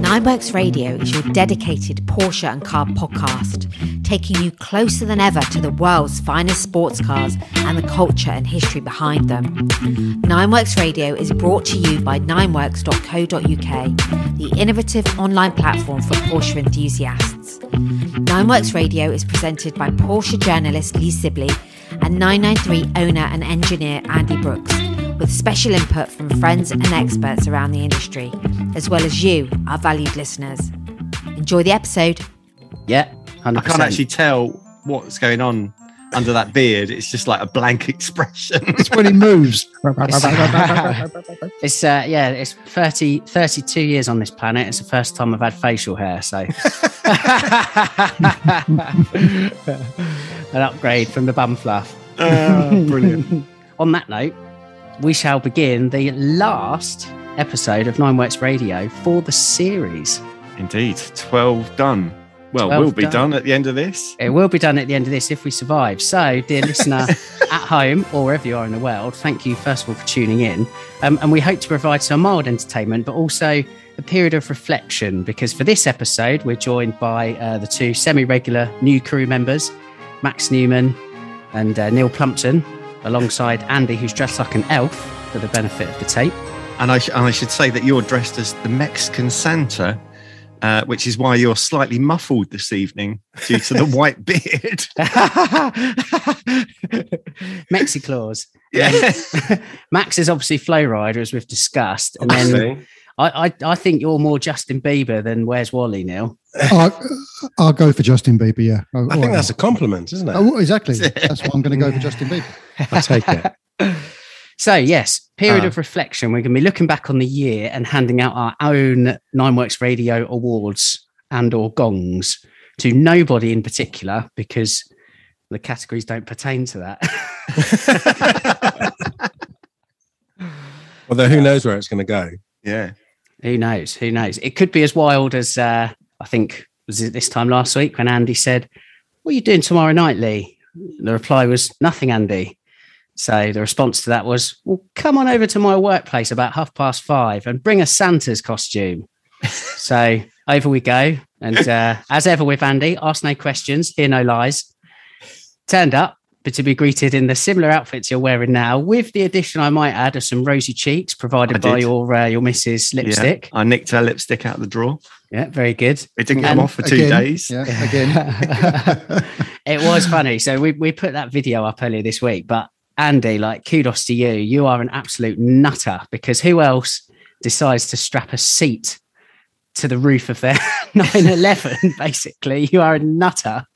Nineworks Radio is your dedicated Porsche and car podcast, taking you closer than ever to the world's finest sports cars and the culture and history behind them. Nineworks Radio is brought to you by nineworks.co.uk, the innovative online platform for Porsche enthusiasts. Nineworks Radio is presented by Porsche journalist Lee Sibley and 993 owner and engineer Andy Brooks with special input from friends and experts around the industry, as well as you, our valued listeners. Enjoy the episode. Yeah, 100%. I can't actually tell what's going on under that beard. It's just like a blank expression. It's when he moves. It's uh, yeah, it's 30, 32 years on this planet. It's the first time I've had facial hair, so an upgrade from the bum fluff. Ah, brilliant. On that note, we shall begin the last episode of Nine Works Radio for the series. Indeed, 12 done. Well, 12 we'll be done. done at the end of this. It will be done at the end of this if we survive. So, dear listener at home or wherever you are in the world, thank you first of all for tuning in. Um, and we hope to provide some mild entertainment, but also a period of reflection because for this episode, we're joined by uh, the two semi regular new crew members, Max Newman and uh, Neil Plumpton, alongside Andy, who's dressed like an elf for the benefit of the tape. And I, sh- and I should say that you're dressed as the Mexican Santa, uh, which is why you're slightly muffled this evening due to the white beard. Mexiclaws. Yeah. Max is obviously Flow Rider, as we've discussed. And then I, I, I think you're more Justin Bieber than Where's Wally, Neil? I'll, I'll go for Justin Bieber. Yeah, Oh, I think that's a compliment, isn't it? Oh, exactly. That's why I'm going to go for Justin Bieber. I take it. So, yes, period Ah. of reflection. We're going to be looking back on the year and handing out our own Nine Works Radio awards and or gongs to nobody in particular because the categories don't pertain to that. Although who knows where it's going to go? yeah. Who knows? Who knows? It could be as wild as uh, I think was it this time last week when Andy said, "What are you doing tomorrow night, Lee?" The reply was, "Nothing, Andy." So the response to that was, "Well, come on over to my workplace about half past five and bring a Santa's costume." so over we go, and uh, as ever with Andy, ask no questions, hear no lies. Turned up, but to be greeted in the similar outfits you're wearing now, with the addition, I might add, of some rosy cheeks provided I by did. your uh, your missus lipstick. Yeah. I nicked her lipstick out of the drawer. Yeah, very good. It didn't come And off for two Again, days. Yeah, again. it was funny. So we, we put that video up earlier this week, but Andy, like kudos to you. You are an absolute nutter because who else decides to strap a seat to the roof of their 911? Basically, you are a nutter.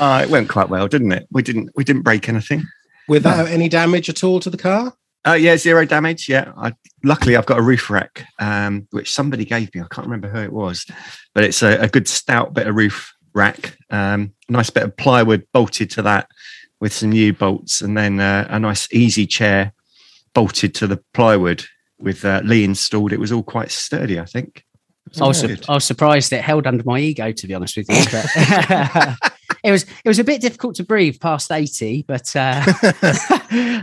Uh, it went quite well, didn't it? We didn't we didn't break anything. Without any damage at all to the car? Uh, yeah, zero damage. Yeah, I, luckily I've got a roof rack, um, which somebody gave me. I can't remember who it was, but it's a, a good stout bit of roof rack. Um, nice bit of plywood bolted to that with some new bolts, and then uh, a nice easy chair bolted to the plywood with uh, Lee installed. It was all quite sturdy, I think. I was, su- I was surprised it held under my ego, to be honest with you. But it was it was a bit difficult to breathe past 80, but uh,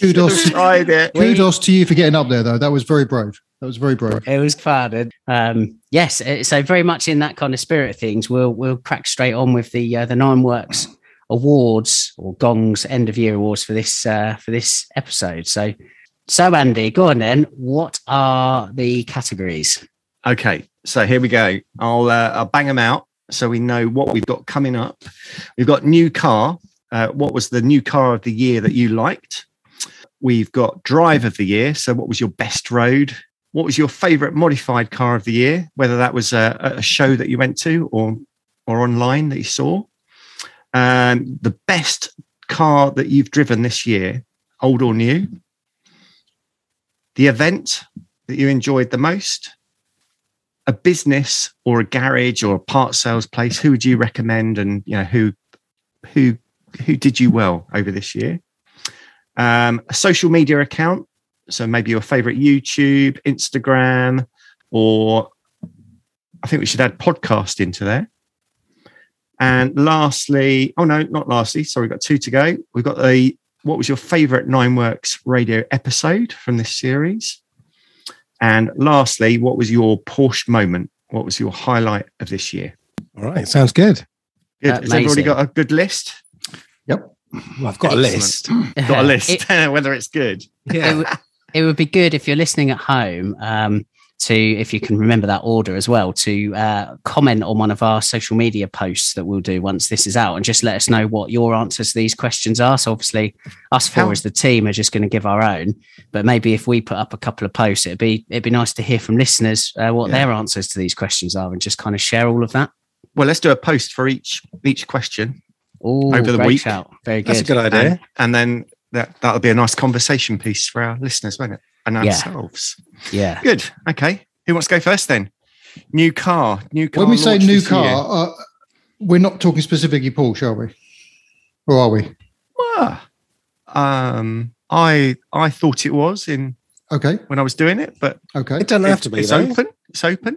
Kudos. Tried it. Kudos to you for getting up there, though. That was very brave. That was very brave. It was fun. And, um, yes, uh, so very much in that kind of spirit of things, we'll we'll crack straight on with the uh, the Nine Works awards or Gongs end of year awards for this uh, for this episode. So, so Andy, go on then. What are the categories? Okay, so here we go. I'll uh, I'll bang them out so we know what we've got coming up. We've got new car. Uh, what was the new car of the year that you liked? We've got drive of the year. So what was your best road? What was your favourite modified car of the year? Whether that was a, a show that you went to or or online that you saw. Um, the best car that you've driven this year, old or new. The event that you enjoyed the most a business or a garage or a part sales place who would you recommend and you know who who who did you well over this year um, a social media account so maybe your favorite youtube instagram or i think we should add podcast into there And lastly, oh no, not lastly. Sorry, we've got two to go. We've got the what was your favorite Nine Works radio episode from this series? And lastly, what was your Porsche moment? What was your highlight of this year? All right, sounds good. Good. Has everybody got a good list? Well, I've got a list. Got a list, It- whether it's good. it, would, it would be good if you're listening at home um, to, if you can remember that order as well, to uh, comment on one of our social media posts that we'll do once this is out and just let us know what your answers to these questions are. So, obviously, us four as the team are just going to give our own, but maybe if we put up a couple of posts, it'd be it'd be nice to hear from listeners uh, what Yeah. their answers to these questions are and just kind of share all of that. Well, let's do a post for each each question, Ooh, Over the week. shout. Very That's a good. good idea. and, and then that that'll be a nice conversation piece for our listeners, won't it? And ourselves. Yeah. Good. Okay. Who wants to go first then? New car. New car. When we say new car, uh, we're not talking specifically Porsche, are we? Or are we? Ah, um, I I thought it was in Okay. when I was doing it, but Okay. It doesn't have to be. it's though. open. It's open.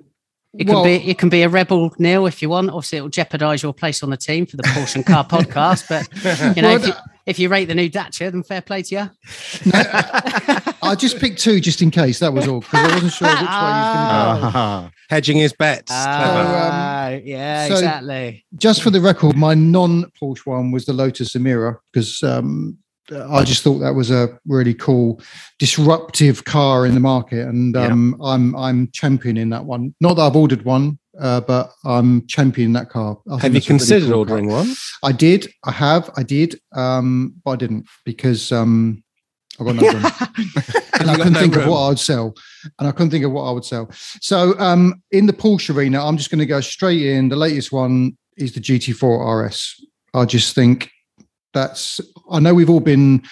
It can Well- be it can be a rebel Neil if you want. Obviously, it will jeopardise your place on the team for the Porsche and Car podcast. But you know, Well, if you, if you rate the new Dacia, then fair play to you. I just picked two just in case. That was all because I wasn't sure which way you was going to go. Ah. Hedging his bets. Clever. Ah, yeah, so- exactly. Just for the record, my non Porsche one was the Lotus Emira because um, I just thought that was a really cool, disruptive car in the market, and um, I'm I'm championing that one. Not that I've ordered one, uh, but I'm championing that car. I Have you that's a really considered cool car. ordering one? I did. I have. I did. Um, but I didn't because um, I got no room. and I couldn't no think of what I would sell. And I couldn't think of what I would sell. So um, in the Porsche arena, I'm just going to go straight in. The latest one is the GT4 RS. I just think that's. I know we've all been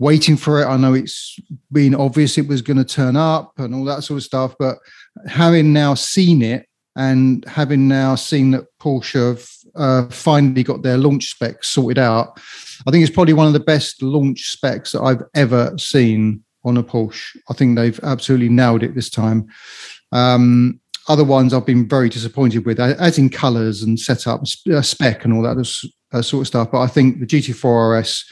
waiting for it. I know it's been obvious it was going to turn up and all that sort of stuff. But having now seen it and having now seen that Porsche have uh, finally got their launch specs sorted out, I think it's probably one of the best launch specs that I've ever seen on a Porsche. I think they've absolutely nailed it this time. Um, other ones I've been very disappointed with, as in colours and setup, uh, spec, and all that uh, sort of stuff. But I think the GT4 RS,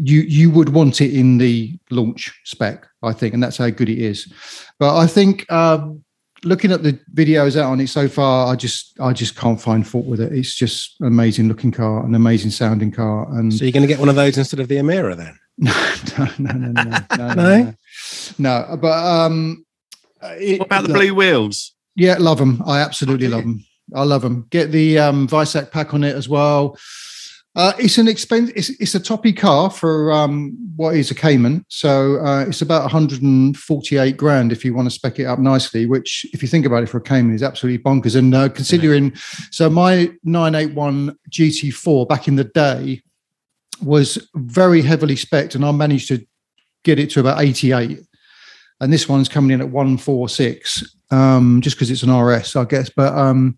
you you would want it in the launch spec, I think, and that's how good it is. But I think um, looking at the videos out on it so far, I just I just can't find fault with it. It's just an amazing looking car, an amazing sounding car, and So you're going to get one of those instead of the Emira then? no, no, no, no, no, no, No? no, no. But um, it- What about the look, blue wheels? Yeah, love them. I absolutely love them. I love them. Get the um, Weissach pack on it as well. Uh, it's an expense. It's, it's a toppy car for um, what is a Cayman. So uh, it's about 148 grand if you want to spec it up nicely. Which, if you think about it, for a Cayman, is absolutely bonkers. And uh, considering, so my 981 GT4 back in the day was very heavily spec, and I managed to get it to about 88. And this one's coming in at 146 um, just because it's an RS, I guess. But um,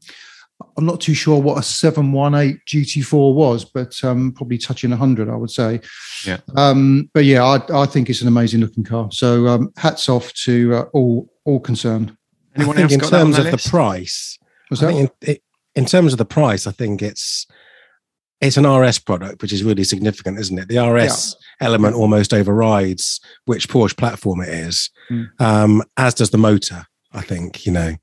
I'm not too sure what a 718 GT4 was, but um, probably touching 100, I would say. Yeah. Um, but yeah, I, I think it's an amazing looking car. So um, hats off to uh, all all concerned. Anyone I think else in got that on terms of list? the price, Was I that? think in, in terms of the price, I think it's it's an RS product, which is really significant, isn't it? The RS element almost overrides which Porsche platform it is, Mm. um, as does the motor. I think you know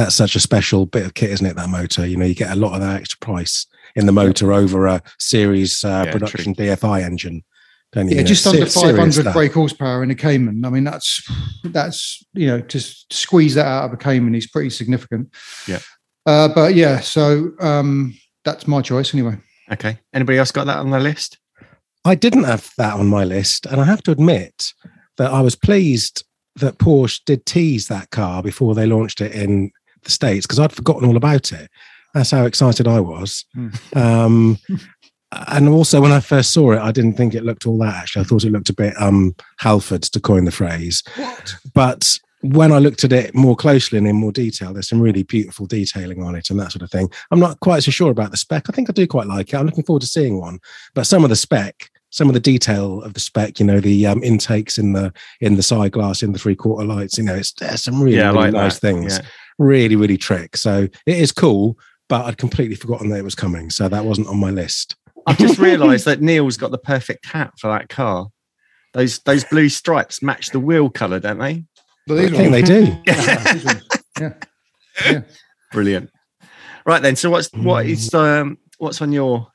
that's such a special bit of kit, isn't it? That motor, you know, you get a lot of that extra price in the motor over a series uh, Yeah, production DFI engine. Don't you? yeah, You know, just se- under 500 brake horsepower in a Cayman. I mean, that's that's you know to squeeze that out of a Cayman is pretty significant. Yeah. Uh, but yeah, so um, that's my choice anyway. Okay. Anybody else got that on their list? I didn't have that on my list, and I have to admit that I was pleased that Porsche did tease that car before they launched it in the states because I'd forgotten all about it. That's how excited I was. Hmm. Um, and also, when I first saw it, I didn't think it looked all that. Actually, I thought it looked a bit um, Halford, to coin the phrase. But when I looked at it more closely and in more detail, there's some really beautiful detailing on it and that sort of thing. I'm not quite so sure about the spec. I think I do quite like it. I'm looking forward to seeing one. But some of the spec, some of the detail of the spec, you know, the um, intakes in the in the side glass, in the three quarter lights, you know, it's there's some really, yeah, really like nice that. things. Yeah. Really, really trick. So it is cool. but I'd completely forgotten that it was coming, so that wasn't on my list. I've just realised that Neil's got the perfect hat for that car. Those those blue stripes match the wheel colour, don't they? I think they do. yeah. yeah. Brilliant. Right then. So what's what is um what's on your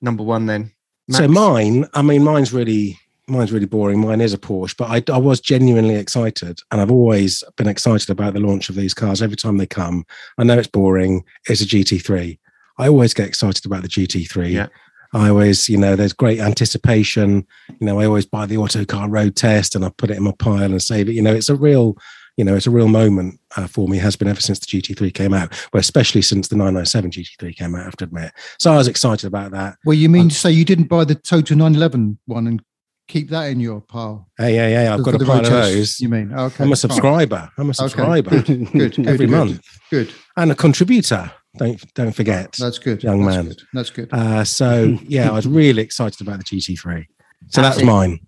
number one then? So mine, I mean, mine's really mine's really boring. Mine is a Porsche, but I, I was genuinely excited, and I've always been excited about the launch of these cars. Every time they come, I know it's boring. It's a GT3. I always get excited about the GT3. Yeah. I always, you know, there's great anticipation. You know, I always buy the Autocar Road Test and I put it in my pile and save it. You know, it's a real, you know, it's a real moment uh, for me. Has been ever since the GT3 came out, but especially since the 997 GT3 came out. I have to admit. So I was excited about that. Well, you mean to say you didn't buy the Total 911 one and keep that in your pile? Hey, yeah, yeah. I've got a pile of those. You mean? Okay. I'm a fine. subscriber. I'm a subscriber Good, good, good, every good, month Good. and a contributor. Don't don't forget. That's good. Young That's man. Good. That's good. Uh, so yeah, I was really excited about the GT3. So that's Absolutely. mine.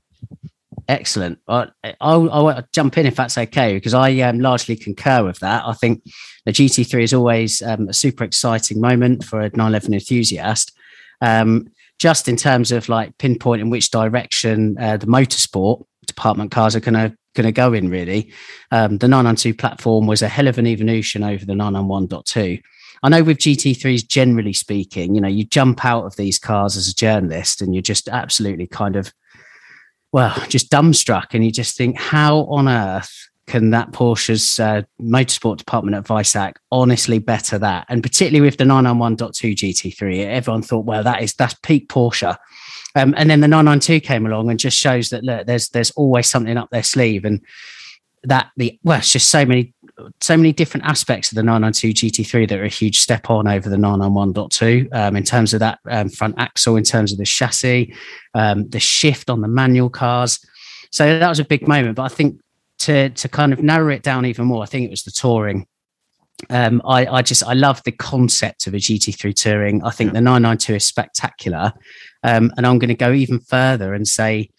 Excellent. I, I'll, I'll jump in if that's okay, because I um, largely concur with that. I think the GT3 is always um, a super exciting moment for a 911 enthusiast. Um, just in terms of like pinpointing which direction uh, the motorsport department cars are going to going to go in. Really, um, the 992 platform was a hell of an evolution over the 991.2. I know with GT3s, generally speaking, you know, you jump out of these cars as a journalist and you're just absolutely kind of well, just dumbstruck, and you just think, how on earth can that Porsche's uh, motorsport department at Weissach honestly better that? And particularly with the 991.2 GT3, everyone thought, well, that is that's peak Porsche. Um, and then the 992 came along and just shows that look, there's there's always something up their sleeve, and that the well, it's just so many so many different aspects of the 992 GT3 that are a huge step on over the 991.2 um, in terms of that um, front axle, in terms of the chassis, um, the shift on the manual cars. So that was a big moment. But I think to to kind of narrow it down even more, I think it was the touring. Um, I, I just I love the concept of a GT3 touring. I think the 992 is spectacular, um, and I'm going to go even further and say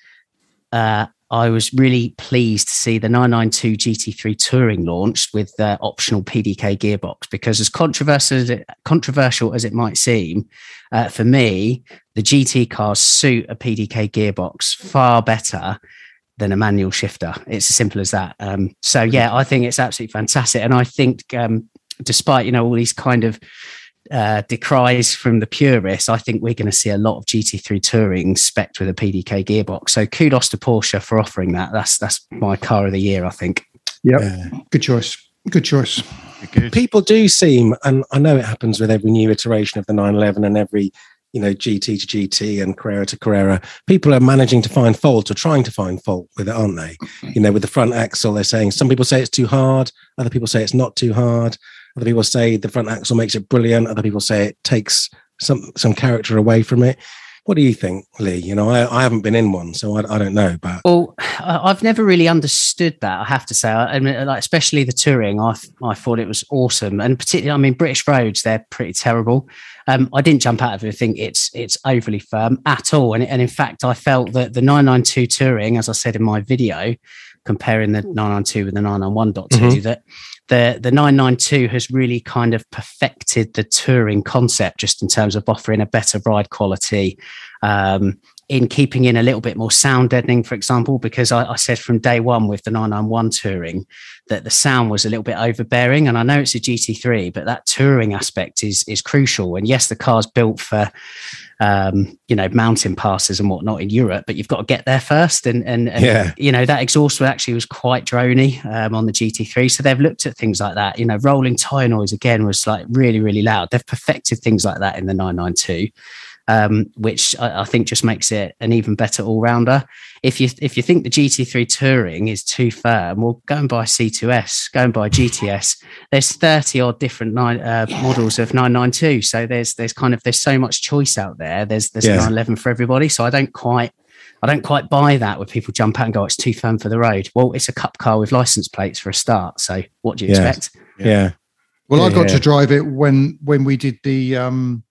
uh, I was really pleased to see the 992 GT3 Touring launched with the optional PDK gearbox because, as controversial as it, controversial as it might seem, uh, for me, the GT cars suit a PDK gearbox far better than a manual shifter. It's as simple as that. Um, so, yeah, I think it's absolutely fantastic, and I think, um, despite you know all these kind of uh, decries from the purists, I think we're going to see a lot of GT3 touring spec with a PDK gearbox. So kudos to Porsche for offering that. That's that's my car of the year, I think. Yep. Yeah. Good choice. Good choice. Good. People do seem, and I know it happens with every new iteration of the 911 and every you know GT to GT and Carrera to Carrera. People are managing to find fault or trying to find fault with it, aren't they? Mm-hmm. You know, with the front axle, they're saying some people say it's too hard, other people say it's not too hard. Other people say the front axle makes it brilliant. Other people say it takes some some character away from it. What do you think, Lee? You know, I, I haven't been in one, so I, I don't know. But Well, I've never really understood that. I have to say, I I mean, like especially the touring, I I thought it was awesome, and particularly, I mean, British roads they're pretty terrible. Um, I didn't jump out of it think it's it's overly firm at all, and and in fact, I felt that the 992 touring, as I said in my video, comparing the 992 with the 991.2, Mhm. that the the 992 has really kind of perfected the touring concept just in terms of offering a better ride quality um, in keeping in a little bit more sound deadening for example because I, I said from day one with the 991 touring that the sound was a little bit overbearing and i know it's a gt3 but that touring aspect is is crucial and yes the car's built for um, you know mountain passes and whatnot in europe but you've got to get there first and and, and Yeah. you know that exhaust actually was quite drony um, on the GT3. So they've looked at things like that. You know, rolling tire noise again was like really really loud. They've perfected things like that in the 992, um, which I, I think just makes it an even better all rounder. If you if you think the GT3 Touring is too firm, well, go and buy C2S, go and buy GTS. There's 30 odd different nine, uh, models of 992. So there's there's kind of there's so much choice out there. There's there's Yeah. 911 for everybody. So I don't quite I don't quite buy that where people jump out and go, it's too firm for the road. Well, it's a cup car with license plates for a start. So what do you Yeah. expect? yeah, Well, I got yeah. to drive it when when we did the um,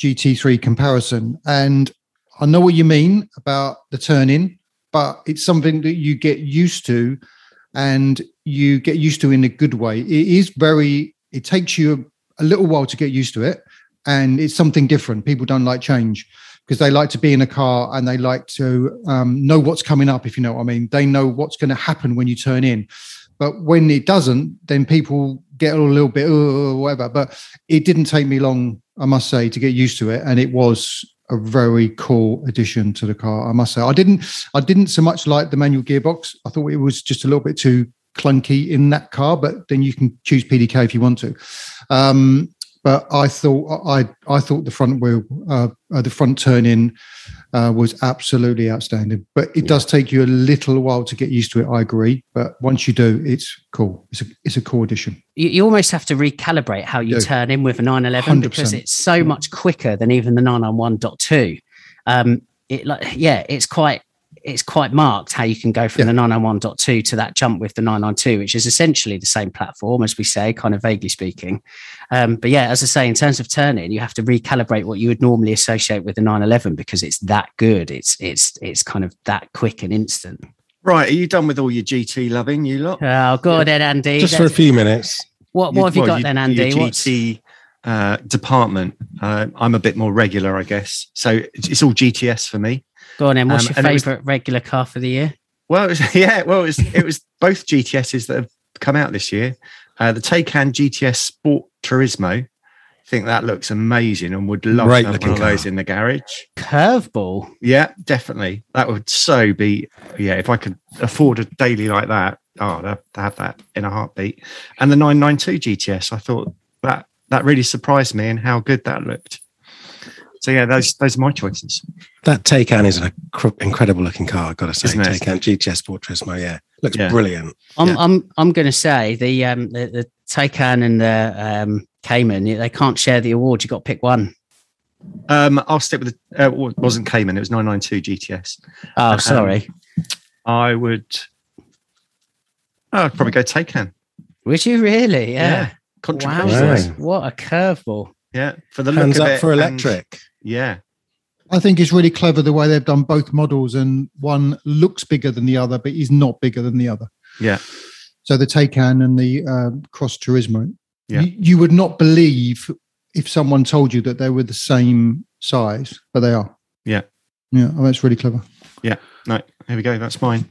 GT3 comparison, and I know what you mean about the turning, but it's something that you get used to, and you get used to in a good way. It is very. It takes you a little while to get used to it, and it's something different. People don't like change because they like to be in a car and they like to um, know what's coming up. If you know what I mean, they know what's going to happen when you turn in. But when it doesn't, then people get a little bit whatever. But it didn't take me long, I must say, to get used to it, and it was a very cool addition to the car. I must say, I didn't, I didn't so much like the manual gearbox. I thought it was just a little bit too clunky in that car. But then you can choose PDK if you want to. Um, but I thought I I thought the front wheel, uh, uh, the front turn in, uh, was absolutely outstanding. But it does take you a little while to get used to it. I agree, but once you do, it's cool. It's a it's a cool addition. You, you almost have to recalibrate how you Yeah. turn in with a 911 because 100%. it's so much quicker than even the 991.2. Um, it like yeah, it's quite it's quite marked how you can go from Yeah. the 991.2 to that jump with the 992, which is essentially the same platform as we say, kind of vaguely speaking. Um, but yeah, as I say, in terms of turning, you have to recalibrate what you would normally associate with the 911 because it's that good. It's it's it's kind of that quick and instant. Right, are you done with all your GT loving, you lot? Oh, go on then, Andy. Just for a few minutes. What what have you well, got then, Andy? Your What's- GT uh, department. Uh, I'm a bit more regular, I guess. So it's, it's all GTS for me. Go on then. What's Um, your and was- favourite regular car for the year? Well, it was, yeah, well, it was, it was both GTSs that have come out this year. Uh, the Taycan GTS Sport Turismo. I think that looks amazing and would love Great to have one of those car. in the garage. Curveball. Yeah, definitely. That would so be. Yeah, if I could afford a daily like that, oh, I'd have to have that in a heartbeat. And the 992 GTS, I thought that that really surprised me and how good that looked. So yeah, those those are my choices. That Taycan is an incredible looking car. I've got to say, Isn't it? Taycan GTS Sport Turismo. Yeah, looks Yeah. brilliant. I'm Yeah. I'm I'm going to say the um the, the Taycan and the um Cayman they can't share the award. You got to pick one. Um, I'll stick with the. Uh, it wasn't Cayman. It was 992 GTS. Oh, Um, sorry. I would. Oh, I'd probably go Taycan. Would you really? Yeah. Wow. Controversial. Wow. What a curveball. Yeah, for the Hands look of up it for and- electric. yeah, I think it's really clever the way they've done both models, and one looks bigger than the other, but is not bigger than the other. Yeah. So the Taycan and the um, Cross Turismo. Yeah. You, you would not believe if someone told you that they were the same size, but they are. Yeah. Yeah. Oh, that's really clever. Yeah. No, here we go. That's mine.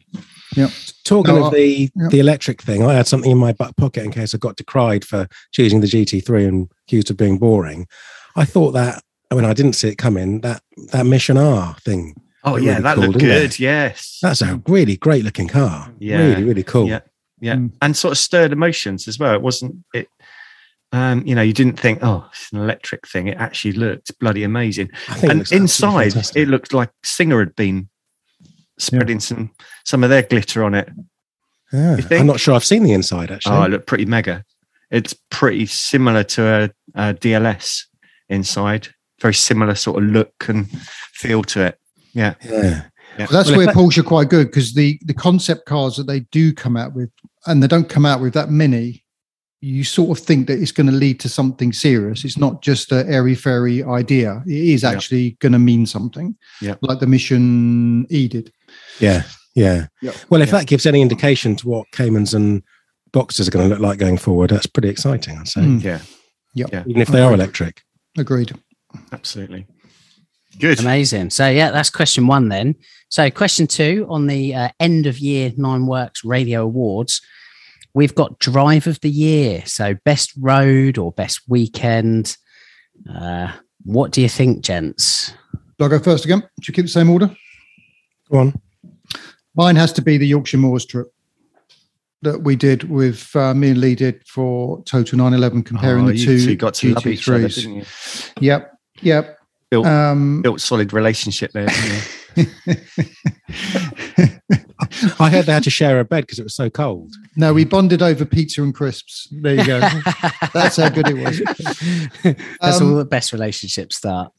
Talking No, of the yeah. the electric thing, I had something in my back pocket in case I got decried for choosing the GT3 and accused of being boring. I thought that when I didn't see it coming, that that Mission R thing. Oh yeah, really that cool, looked didn't they? good. Yes, That's a really great looking car. Yeah. Really, really cool. Yeah. yeah, Mm. and sort of stirred emotions as well. It wasn't it. Um, you know, you didn't think, oh, it's an electric thing. It actually looked bloody amazing. I it and inside, it looked like Singer had been spreading some some of their glitter on it. Yeah. I'm not sure I've seen the inside actually. Oh, it looked pretty mega. It's pretty similar to a, a DLS inside. Very similar sort of look and feel to it. Yeah, yeah. yeah. Well, that's Well, where that- Porsche are quite good because the the concept cars that they do come out with, and they don't come out with that many. You sort of think that it's going to lead to something serious. It's not just a airy fairy idea. It is Yeah. actually going to mean something. Yeah. like the Mission E did. Yeah. Yeah. Yep. Well, if Yeah. that gives any indication to what Caymans and Boxsters are going to look like going forward, that's pretty exciting, I'd say. Mm. yeah, Even if they are electric. Agreed. absolutely. Good. Amazing. So yeah, that's question one then. So question two on the uh, end of year Nine Works Radio Awards, we've got Drive of the Year. So best road or best weekend. Uh, what do you think, gents? Do I go first again? Should you keep the same order? Go on. Mine has to be the Yorkshire Moors trip that we did with uh, me and Lee did for Total 911, comparing Oh, the you two two got to know each other, GT3s. didn't you? Yep, yep. Built, Um, built solid relationship there. Didn't you? I heard they had to share a bed because it was so cold. no, we bonded over pizza and crisps. There you go. That's how good it was. That's Um, all the best relationships start.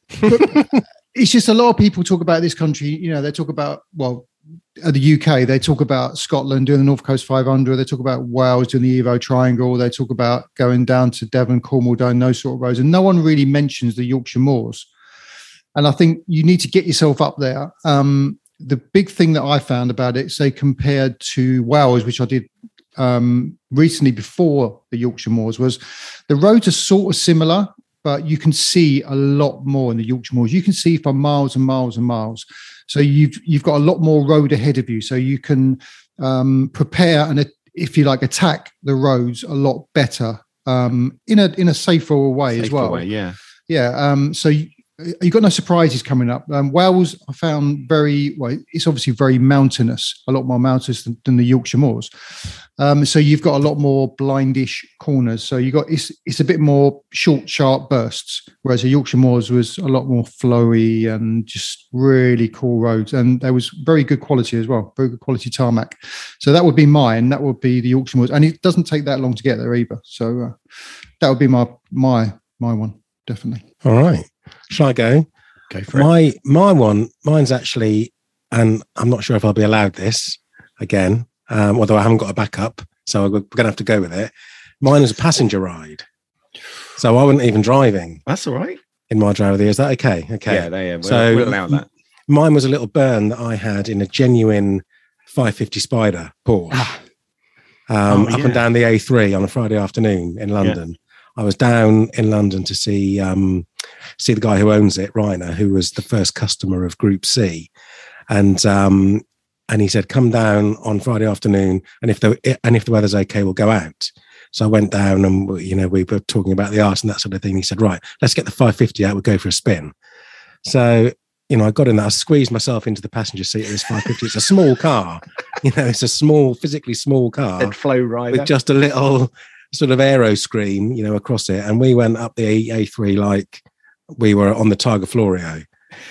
it's just a lot of people talk about this country. You know, they talk about well, uh, the UK. They talk about Scotland doing the North Coast 500. They talk about Wales doing the Evo Triangle. They talk about going down to Devon, Cornwall, down those sort of roads, and no one really mentions the Yorkshire Moors. And I think you need to get yourself up there. Um, the big thing that I found about it, say compared to Wales, which I did um, recently before the Yorkshire Moors was the roads are sort of similar, but you can see a lot more in the Yorkshire Moors. You can see for miles and miles and miles. So you've you've got a lot more road ahead of you. So you can um, prepare and if you like attack the roads a lot better um, in a in a safer way safer as well. Way, yeah, yeah. Um, so you, you've got no surprises coming up. Um, Wales, I found very well. It's obviously very mountainous, a lot more mountainous than, than the Yorkshire Moors. Um, so you've got a lot more blindish corners. So you got it's it's a bit more short, sharp bursts, whereas the Yorkshire Moors was a lot more flowy and just really cool roads. And there was very good quality as well, very good quality tarmac. So that would be mine. That would be the Yorkshire Moors, and it doesn't take that long to get there either. So uh, that would be my my my one definitely. All right. Shall I go? Go for my, it. My one, mine's actually, and I'm not sure if I'll be allowed this again, um, although I haven't got a backup. So we're going to have to go with it. Mine is a passenger ride. So I wasn't even driving. That's all right. In my driver the Is that okay? Okay. Yeah, they, we'll, so we'll allow that. Mine was a little burn that I had in a genuine 550 Spider Porsche. Ah. Um, oh, yeah. Up and down the A3 on a Friday afternoon in London. Yeah. I was down in London to see um, see the guy who owns it, Reiner, who was the first customer of Group C, and um, and he said, "Come down on Friday afternoon, and if the and if the weather's okay, we'll go out." So I went down, and you know we were talking about the art and that sort of thing. He said, "Right, let's get the 550 out. We'll go for a spin." So you know, I got in there, I squeezed myself into the passenger seat of this 550. It's a small car, you know, it's a small, physically small car. flow right with just a little sort of aero screen, you know, across it. And we went up the A3 like we were on the Targa Florio.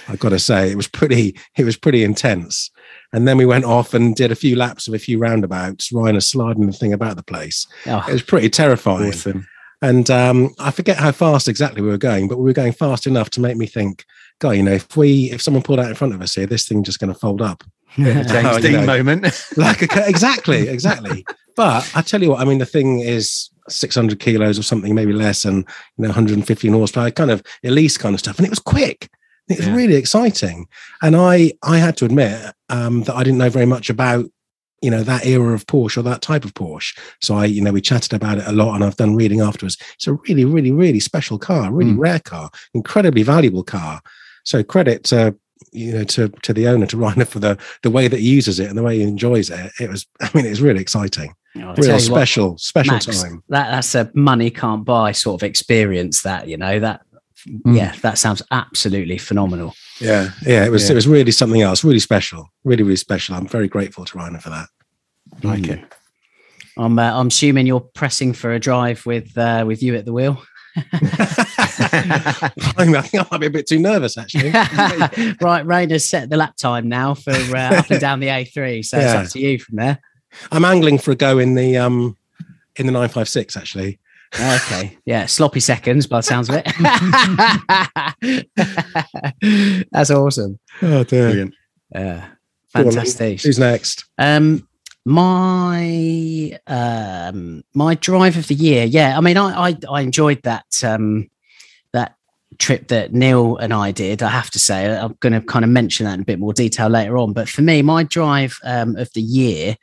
I've got to say, it was pretty, it was pretty intense. And then we went off and did a few laps of a few roundabouts, Reiner sliding the thing about the place. Oh, it was pretty terrifying. Awesome. And um, I forget how fast exactly we were going, but we were going fast enough to make me think, God, you know, if we if someone pulled out in front of us here, this thing just going to fold up. Yeah, James Dean know, moment. like a, exactly, exactly. but I tell you what, I mean, the thing is 600 kilos or something, maybe less, and you know 115 horsepower, kind of Elise kind of stuff, and it was quick. It was yeah. really exciting, and I I had to admit um, that I didn't know very much about you know that era of Porsche or that type of Porsche. So I you know we chatted about it a lot, and I've done reading afterwards. It's a really really really special car, really mm. rare car, incredibly valuable car. So credit to you know to to the owner to Reiner for the the way that he uses it and the way he enjoys it. It was I mean it's really exciting. Oh, Real special, what, special Max, time. That that's a money can't buy sort of experience. That you know that mm. yeah, that sounds absolutely phenomenal. Yeah, yeah, it was yeah. it was really something else, really special, really really special. I'm very grateful to Reiner for that. Like mm. it. I'm uh, I'm assuming you're pressing for a drive with uh, with you at the wheel. I think I might be a bit too nervous actually. right, Reiner's set the lap time now for uh, up and down the A3, so yeah. it's up to you from there. I'm angling for a go in the um in the 956 actually. Okay. Yeah. Sloppy seconds by the sounds of it. That's awesome. Oh dear. Brilliant. Yeah. Fantastic. Who's next? Um my um my drive of the year. Yeah. I mean I I, I enjoyed that um that trip that Neil and I did, I have to say, I'm going to kind of mention that in a bit more detail later on. But for me, my drive um, of the year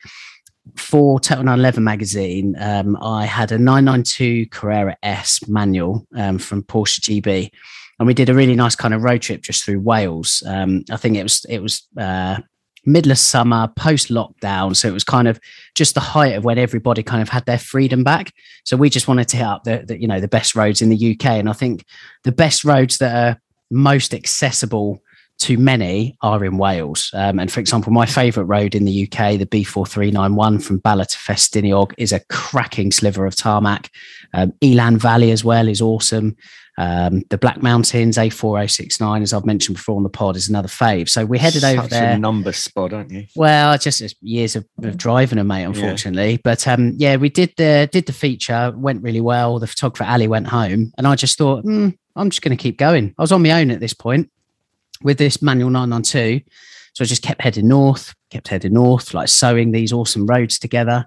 for Total 911 magazine, um, I had a 992 Carrera S manual um, from Porsche GB, and we did a really nice kind of road trip just through Wales. Um, I think it was it was uh, middle of summer, post lockdown, so it was kind of just the height of when everybody kind of had their freedom back. So we just wanted to hit up the, the you know the best roads in the UK, and I think the best roads that are most accessible to many are in Wales. Um, and for example, my favourite road in the UK, the B4391 from Bala to Festiniog, is a cracking sliver of tarmac. Um, Elan Valley as well is awesome. Um, the Black Mountains A4069, as I've mentioned before on the pod, is another fave. So we headed Such over there. A number spot, aren't you? Well, just years of, of driving them, mate. Unfortunately, yeah. but um, yeah, we did the did the feature. Went really well. The photographer Ali went home, and I just thought, mm, I'm just going to keep going. I was on my own at this point with this manual 992. So I just kept heading north, kept heading north, like sewing these awesome roads together.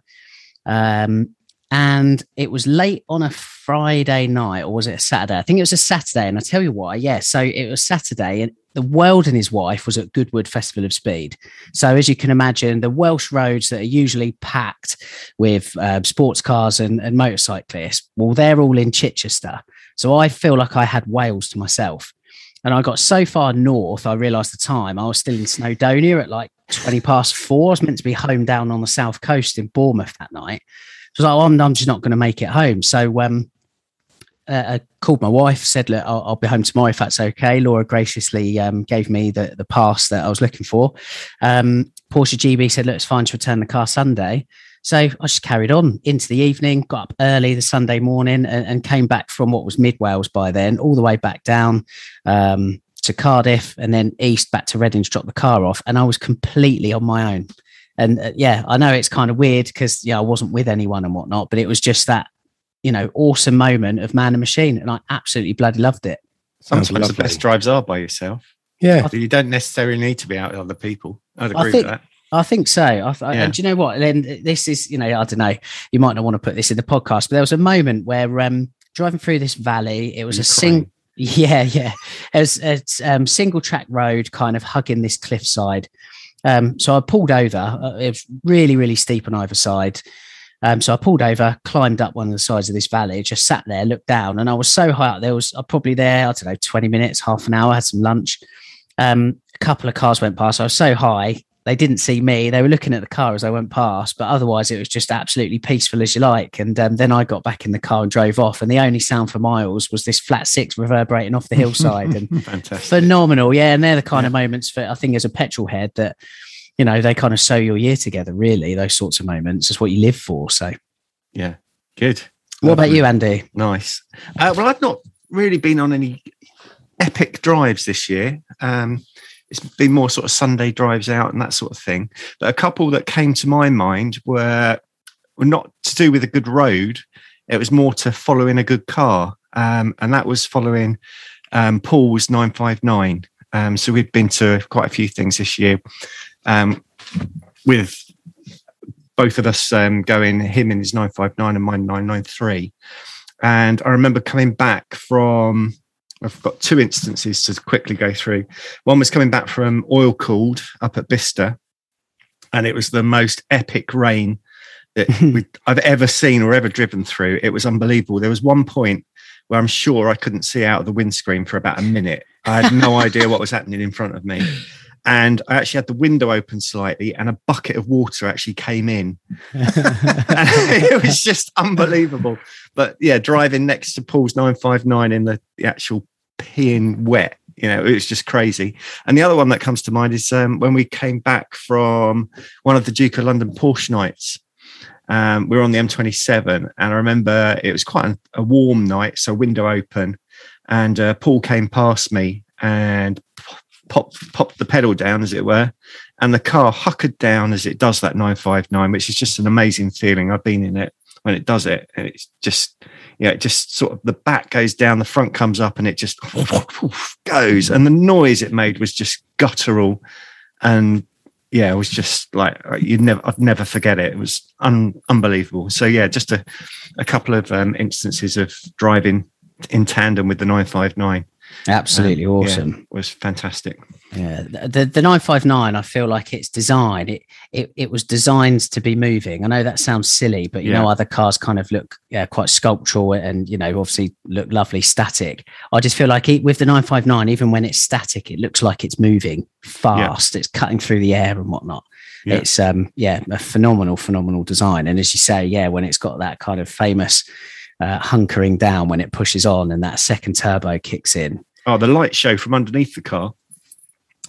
Um, and it was late on a Friday night, or was it a Saturday? I think it was a Saturday. And I tell you why, yeah. So it was Saturday, and the world and his wife was at Goodwood Festival of Speed. So, as you can imagine, the Welsh roads that are usually packed with uh, sports cars and, and motorcyclists, well, they're all in Chichester. So, I feel like I had Wales to myself. And I got so far north, I realised the time I was still in Snowdonia at like 20 past four. I was meant to be home down on the south coast in Bournemouth that night. So I was like, oh, I'm, I'm just not going to make it home. So um, uh, I called my wife, said, "Look, I'll, I'll, be home tomorrow if that's okay." Laura graciously um, gave me the the pass that I was looking for. Um, Porsche GB said, "Look, it's fine to return the car Sunday." So I just carried on into the evening, got up early the Sunday morning, and, and came back from what was mid Wales by then, all the way back down um, to Cardiff, and then east back to Reading to drop the car off, and I was completely on my own. And uh, yeah, I know it's kind of weird because yeah, I wasn't with anyone and whatnot, but it was just that you know, awesome moment of man and machine. And I absolutely bloody loved it. Sometimes the best drives are by yourself. Yeah. You don't necessarily need to be out with other people. I'd agree I think, with that. I think so. I, I, yeah. And do you know what? Then this is, you know, I don't know. You might not want to put this in the podcast, but there was a moment where um, driving through this valley, it was a sing. Yeah, yeah. It was a um, single track road, kind of hugging this cliffside. Um, so I pulled over. Uh, it was really, really steep on either side. Um, so I pulled over, climbed up one of the sides of this valley, just sat there, looked down, and I was so high up. There was uh, probably there, I don't know, 20 minutes, half an hour, had some lunch. Um, a couple of cars went past. I was so high, they didn't see me. They were looking at the car as I went past, but otherwise it was just absolutely peaceful as you like. And um, then I got back in the car and drove off, and the only sound for miles was this flat six reverberating off the hillside, and phenomenal. Yeah, and they're the kind yeah. of moments for I think as a petrol head that you know, they kind of sew your year together, really, those sorts of moments. is what you live for. So, yeah, good. What about you, Andy? Nice. Uh, well, I've not really been on any epic drives this year. Um, it's been more sort of Sunday drives out and that sort of thing. But a couple that came to my mind were, were not to do with a good road. It was more to follow in a good car. Um, and that was following um, Paul's 959. Um, so we've been to quite a few things this year um, with both of us um, going, him in his 959 and mine 993. And I remember coming back from, I've got two instances to quickly go through. One was coming back from Oil Cooled up at Bicester, and it was the most epic rain that I've ever seen or ever driven through. It was unbelievable. There was one point where I'm sure I couldn't see out of the windscreen for about a minute. I had no idea what was happening in front of me and I actually had the window open slightly, and a bucket of water actually came in. it was just unbelievable. But yeah, driving next to Paul's 959 in the, the actual peeing wet, you know, it was just crazy. And the other one that comes to mind is um, when we came back from one of the Duke of London Porsche nights. Um, we were on the M27, and I remember it was quite a, warm night, so window open, and uh, Paul came past me and popped popped the pedal down, as it were, and the car huckered down as it does that 959, which is just an amazing feeling. I've been in it when it does it, and it's just yeah, it just sort of the back goes down, the front comes up, and it just goes, and the noise it made was just guttural, and yeah, it was just like you'd never, I'd never forget it. It was un, unbelievable. So yeah, just a, a couple of um, instances of driving in tandem with the 959 Absolutely um, awesome. Yeah, was fantastic. Yeah, the the nine five nine. I feel like it's designed. It it it was designed to be moving. I know that sounds silly, but you yeah. know other cars kind of look yeah, quite sculptural and you know obviously look lovely static. I just feel like it, with the nine five nine, even when it's static, it looks like it's moving fast. Yeah. It's cutting through the air and whatnot. It's um yeah a phenomenal phenomenal design. And as you say, yeah, when it's got that kind of famous uh, hunkering down when it pushes on and that second turbo kicks in. Oh, the light show from underneath the car.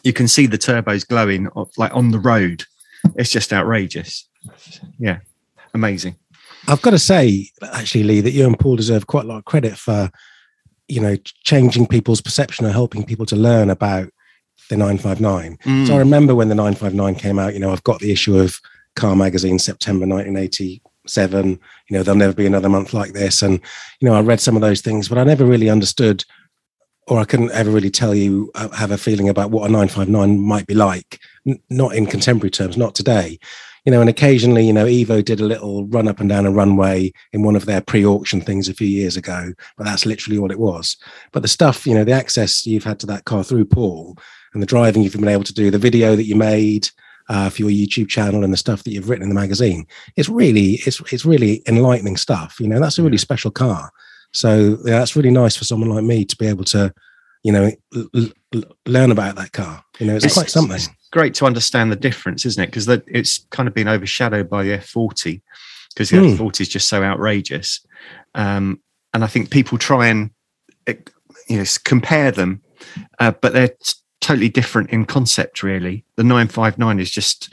You can see the turbos glowing like on the road. It's just outrageous. Yeah, amazing. I've got to say, actually, Lee, that you and Paul deserve quite a lot of credit for, you know, changing people's perception or helping people to learn about the 959. Mm. So I remember when the 959 came out, you know, I've got the issue of Car Magazine, September 1987. you know there'll never be another month like this and you know i read some of those things but i never really understood or i couldn't ever really tell you uh, have a feeling about what a 959 might be like N- not in contemporary terms not today you know, and occasionally, you know, Evo did a little run up and down a runway in one of their pre-auction things a few years ago, but that's literally all it was. But the stuff, you know, the access you've had to that car through Paul and the driving you've been able to do, the video that you made uh, for your YouTube channel and the stuff that you've written in the magazine, it's really, it's it's really enlightening stuff. You know, that's a really special car. So yeah, that's really nice for someone like me to be able to, you know, l- l- learn about that car. You know, it's, It's- quite something. it's great to understand the difference, isn't it? Because it's kind of been overshadowed by the F40 because the Hmm. F40 is just so outrageous. Um, and I think people try and eh, you know compare them, uh, but they're t- totally different in concept. Really, the 959 is just.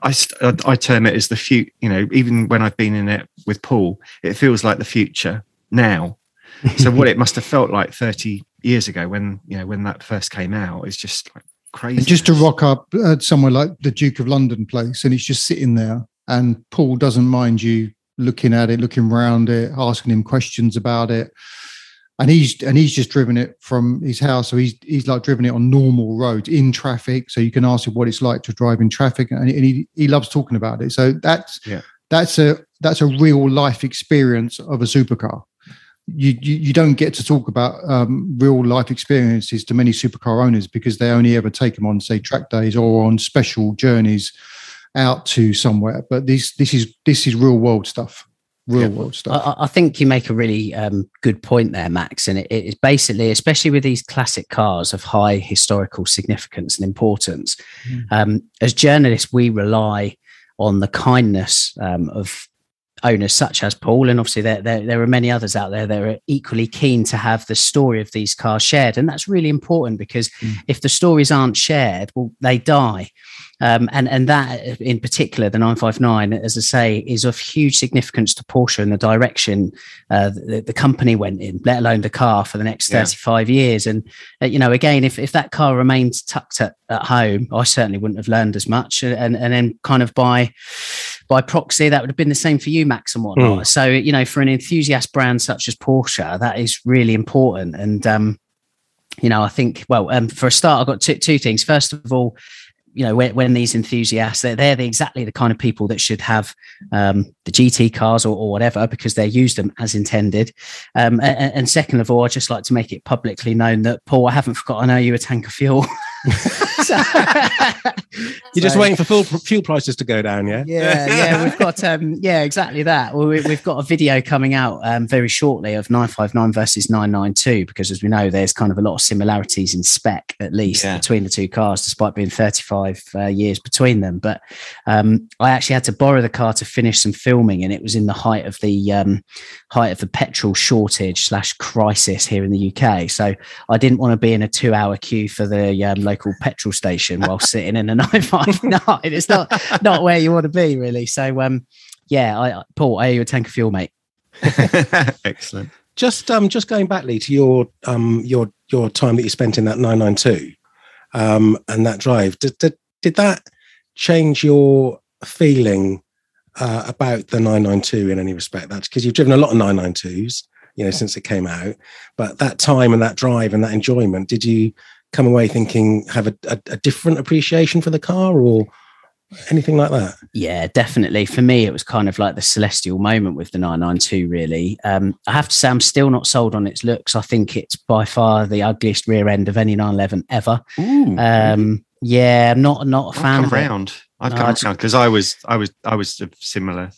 I, I I term it as the future. You know, even when I've been in it with Paul, it feels like the future now. so what it must have felt like 30 years ago when you know when that first came out is just like crazy. And just to rock up uh, somewhere like the Duke of London place, and it's just sitting there, and Paul doesn't mind you looking at it, looking around it, asking him questions about it, and he's and he's just driven it from his house, so he's he's like driven it on normal roads in traffic, so you can ask him what it's like to drive in traffic, and, and he he loves talking about it. So that's Yeah. that's a that's a real life experience of a supercar. You, you you don't get to talk about um, real life experiences to many supercar owners because they only ever take them on say track days or on special journeys out to somewhere. But this this is this is real world stuff, real Yeah. world stuff. I, I think you make a really um, good point there, Max. And it, it is basically, especially with these classic cars of high historical significance and importance, Mm. um, as journalists, we rely on the kindness um, of owners such as Paul, and obviously there, there there are many others out there that are equally keen to have the story of these cars shared, and that's really important because Mm. if the stories aren't shared, well, they die. Um, and and that in particular, the 959, as I say, is of huge significance to Porsche and the direction uh, the, the company went in, let alone the car for the next Yeah. 35 years. And uh, you know, again, if if that car remained tucked at, at home, I certainly wouldn't have learned as much. And and then kind of by by proxy, that would have been the same for you, Max, and whatnot. Mm. So you know, for an enthusiast brand such as Porsche, that is really important. And um, you know, I think well, um, for a start, I've got two two things. First of all, you know, when, when these enthusiasts, they're, they're the, exactly the kind of people that should have um, the GT cars or, or whatever because they use them as intended. Um, and, and second of all, I'd just like to make it publicly known that Paul, I haven't forgotten I owe you a tank of fuel. So- You're just So- waiting for fuel, fuel prices to go down, yeah? yeah, yeah, we've got um, yeah, exactly that. Well, we, we've got a video coming out um, very shortly of 959 versus 992 because, as we know, there's kind of a lot of similarities in spec, at least Yeah. between the two cars, despite being 35 uh, years between them. But um, I actually had to borrow the car to finish some filming, and it was in the height of the um, height of the petrol shortage slash crisis here in the UK. So I didn't want to be in a two-hour queue for the um, local petrol station while sitting in a 959. It's not not where you want to be, really. So, um, yeah, I, Paul, I owe you a tank of fuel, mate. Excellent. Just um, just going back, Lee, to your um, your your time that you spent in that 992 um, and that drive. Did, did did that change your feeling uh, about the 992 in any respect? That's because you've driven a lot of 992s, you know, since it came out. But that time and that drive and that enjoyment, did you come away thinking have a, a, a different appreciation for the car or anything like that? Yeah, definitely. For me, it was kind of like the celestial moment with the 992, really. Um, I have to say, I'm still not sold on its looks. I think it's by far the ugliest rear end of any 911 ever. Ooh, Um, yeah, I'm not, not a I've fan come of it. round. I've No, come I just- round because I was, I was, I was similar.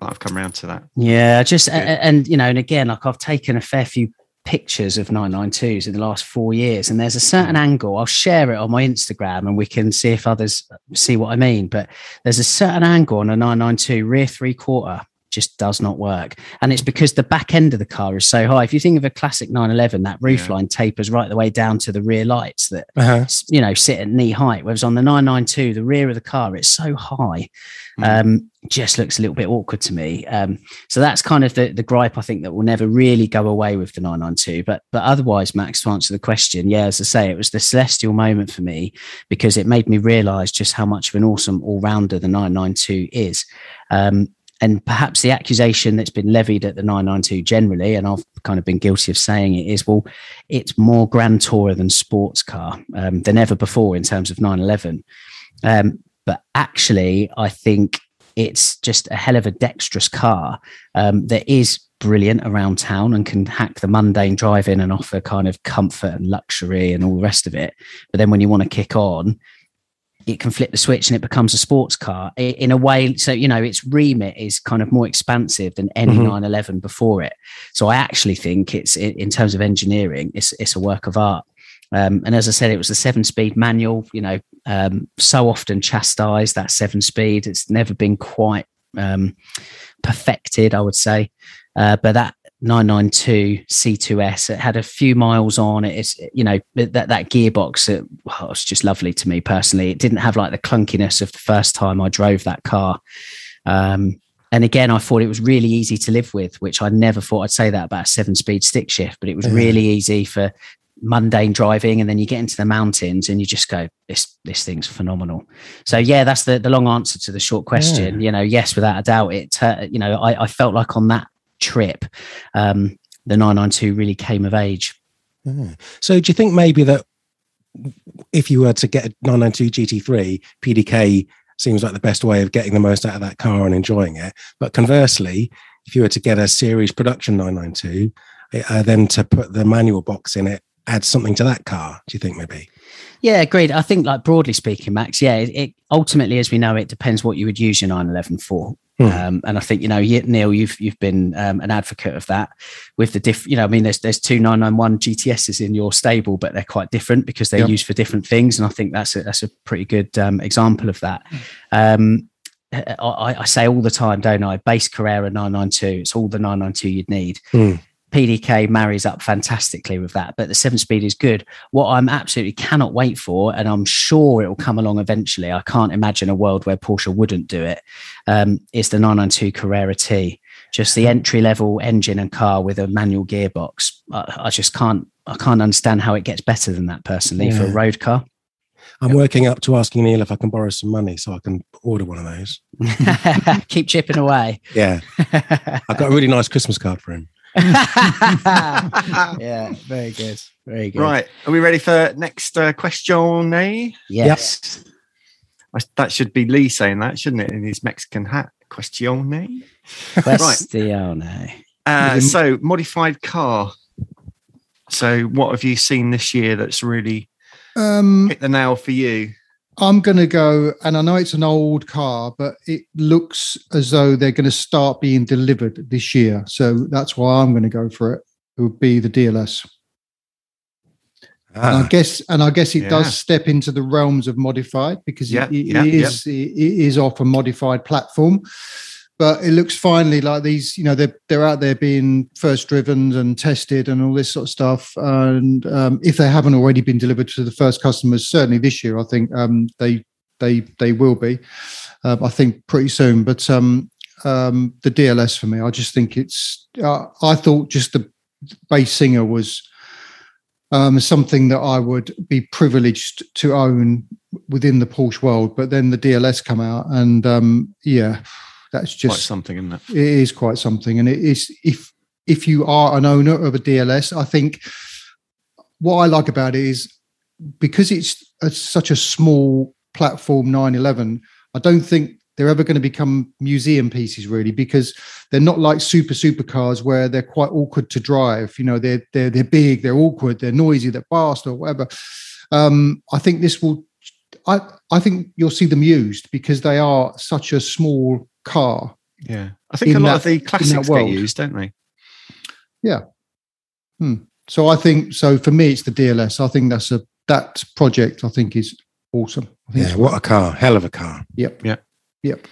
but I've come round to that. Yeah, just a- a- and you know, and again, like I've taken a fair few pictures of 992s in the last four years, and there's a certain angle. I'll share it on my Instagram, and we can see if others see what I mean. But there's a certain angle on a 992 rear three quarter just does not work, and it's because the back end of the car is so high. If you think of a classic 911, that roof Yeah. line tapers right the way down to the rear lights that Uh-huh. you know sit at knee height. Whereas on the 992, the rear of the car it's so high, Mm. um, just looks a little bit awkward to me. Um, so that's kind of the, the gripe I think that will never really go away with the 992. But but otherwise, Max, to answer the question, yeah, as I say, it was the celestial moment for me because it made me realise just how much of an awesome all rounder the 992 is. Um, and perhaps the accusation that's been levied at the 992 generally, and I've kind of been guilty of saying it, is well, it's more grand tourer than sports car um, than ever before in terms of 911. Um, but actually, I think it's just a hell of a dexterous car um, that is brilliant around town and can hack the mundane driving and offer kind of comfort and luxury and all the rest of it. But then when you want to kick on, it can flip the switch and it becomes a sports car in a way. So, you know, its remit is kind of more expansive than any mm-hmm. 911 before it. So I actually think it's in terms of engineering, it's, it's a work of art. Um, and as I said, it was a seven speed manual, you know, um, so often chastised that seven speed. It's never been quite um, perfected, I would say. Uh, but that 992 C2S, it had a few miles on it. It's, you know, that, that gearbox, it, well, it's just lovely to me personally. It didn't have like the clunkiness of the first time I drove that car. Um, and again, I thought it was really easy to live with, which I never thought I'd say that about a seven speed stick shift, but it was really easy for mundane driving and then you get into the mountains and you just go this this thing's phenomenal so yeah that's the the long answer to the short question yeah. you know yes without a doubt it uh, you know I, I felt like on that trip um the 992 really came of age. Yeah. so do you think maybe that if you were to get a 992 gt3 pdk seems like the best way of getting the most out of that car and enjoying it. But conversely if you were to get a series production 992 uh, then to put the manual box in it add something to that car do you think maybe? Yeah agreed. I think like broadly speaking max yeah it, it ultimately as we know it depends what you would use your 911 for hmm. um, and i think you know neil you've you've been um, an advocate of that with the diff you know i mean there's there's two 991 gts's in your stable but they're quite different because they're yep. used for different things and i think that's a that's a pretty good um, example of that um, I, I, say all the time, don't I? Base Carrera 992. It's all the 992 you'd need. Hmm. PDK marries up fantastically with that, but the seven speed is good. What I'm absolutely cannot wait for, and I'm sure it will come along eventually. I can't imagine a world where Porsche wouldn't do it. Um, is the 992 Carrera T, just the entry level engine and car with a manual gearbox. I, I just can't, I can't understand how it gets better than that personally yeah. for a road car. I'm working up to asking Neil if I can borrow some money so I can order one of those. Keep chipping away. Yeah. I've got a really nice Christmas card for him. yeah, very good. Very good. Right. Are we ready for next uh, question? Yes. Yep. That should be Lee saying that, shouldn't it? In his Mexican hat. Question. Question. Right. Uh, so, modified car. So, what have you seen this year that's really um, hit the nail for you? I'm going to go, and I know it's an old car, but it looks as though they're going to start being delivered this year. So that's why I'm going to go for it. It would be the DLS. Ah, and I ah. guess, and I guess it yeah. does step into the realms of modified because yeah, it, it yeah, is it is off a modified platform but it looks finally like these you know they're they're out there being first driven and tested and all this sort of stuff. And um, if they haven't already been delivered to the first customers certainly this year i think um, they they they will be uh, i think pretty soon. But um, um, the dls for me i just think it's uh, i thought just the base Singer was um, something that I would be privileged to own within the Porsche world. But then the DLS come out, and yeah, that's just quite something, isn't it? It is quite something, and it is if if you are an owner of a DLS, I think what I like about it is because it's a, such a small platform 911. I don't think they're ever going to become museum pieces really because they're not like super supercars where they're quite awkward to drive you know they're they're they're big they're awkward they're noisy they're fast or whatever um, i think this will i i think you'll see them used because they are such a small car. Yeah, I think a lot that, of the classics get used, don't they? Yeah. Hmm. So I think so. For me, it's the DLS. I think that's a that project. I think is awesome. Yeah, what a car! Hell of a car. Yep. Yep. Yep.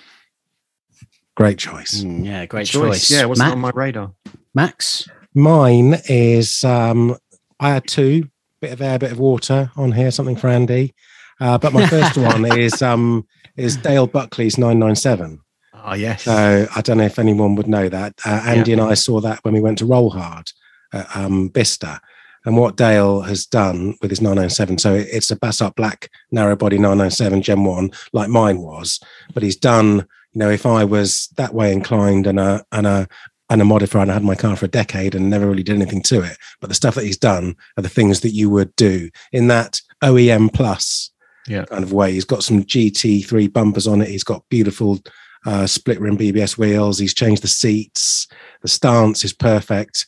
Great choice. Mm, yeah, great choice. choice. Yeah, it wasn't Matt? on my radar. Max, mine is. um I had two bit of air, bit of water on here. Something for Andy. Uh, but my first one is um is Dale Buckley's 997. Oh, yes. So I don't know if anyone would know that. Uh, Andy yeah. and I saw that when we went to Roll Hard at um, Bicester. And what Dale has done with his 997, so it's a Basalt Black narrow body 997 Gen 1, like mine was. But he's done, you know, if I was that way inclined and a, and a, and a modifier and I had my car for a decade and never really did anything to it. But the stuff that he's done are the things that you would do in that OEM plus Yeah. kind of way. He's got some GT3 bumpers on it. He's got beautiful uh, split rim BBS wheels. He's changed the seats. The stance is perfect,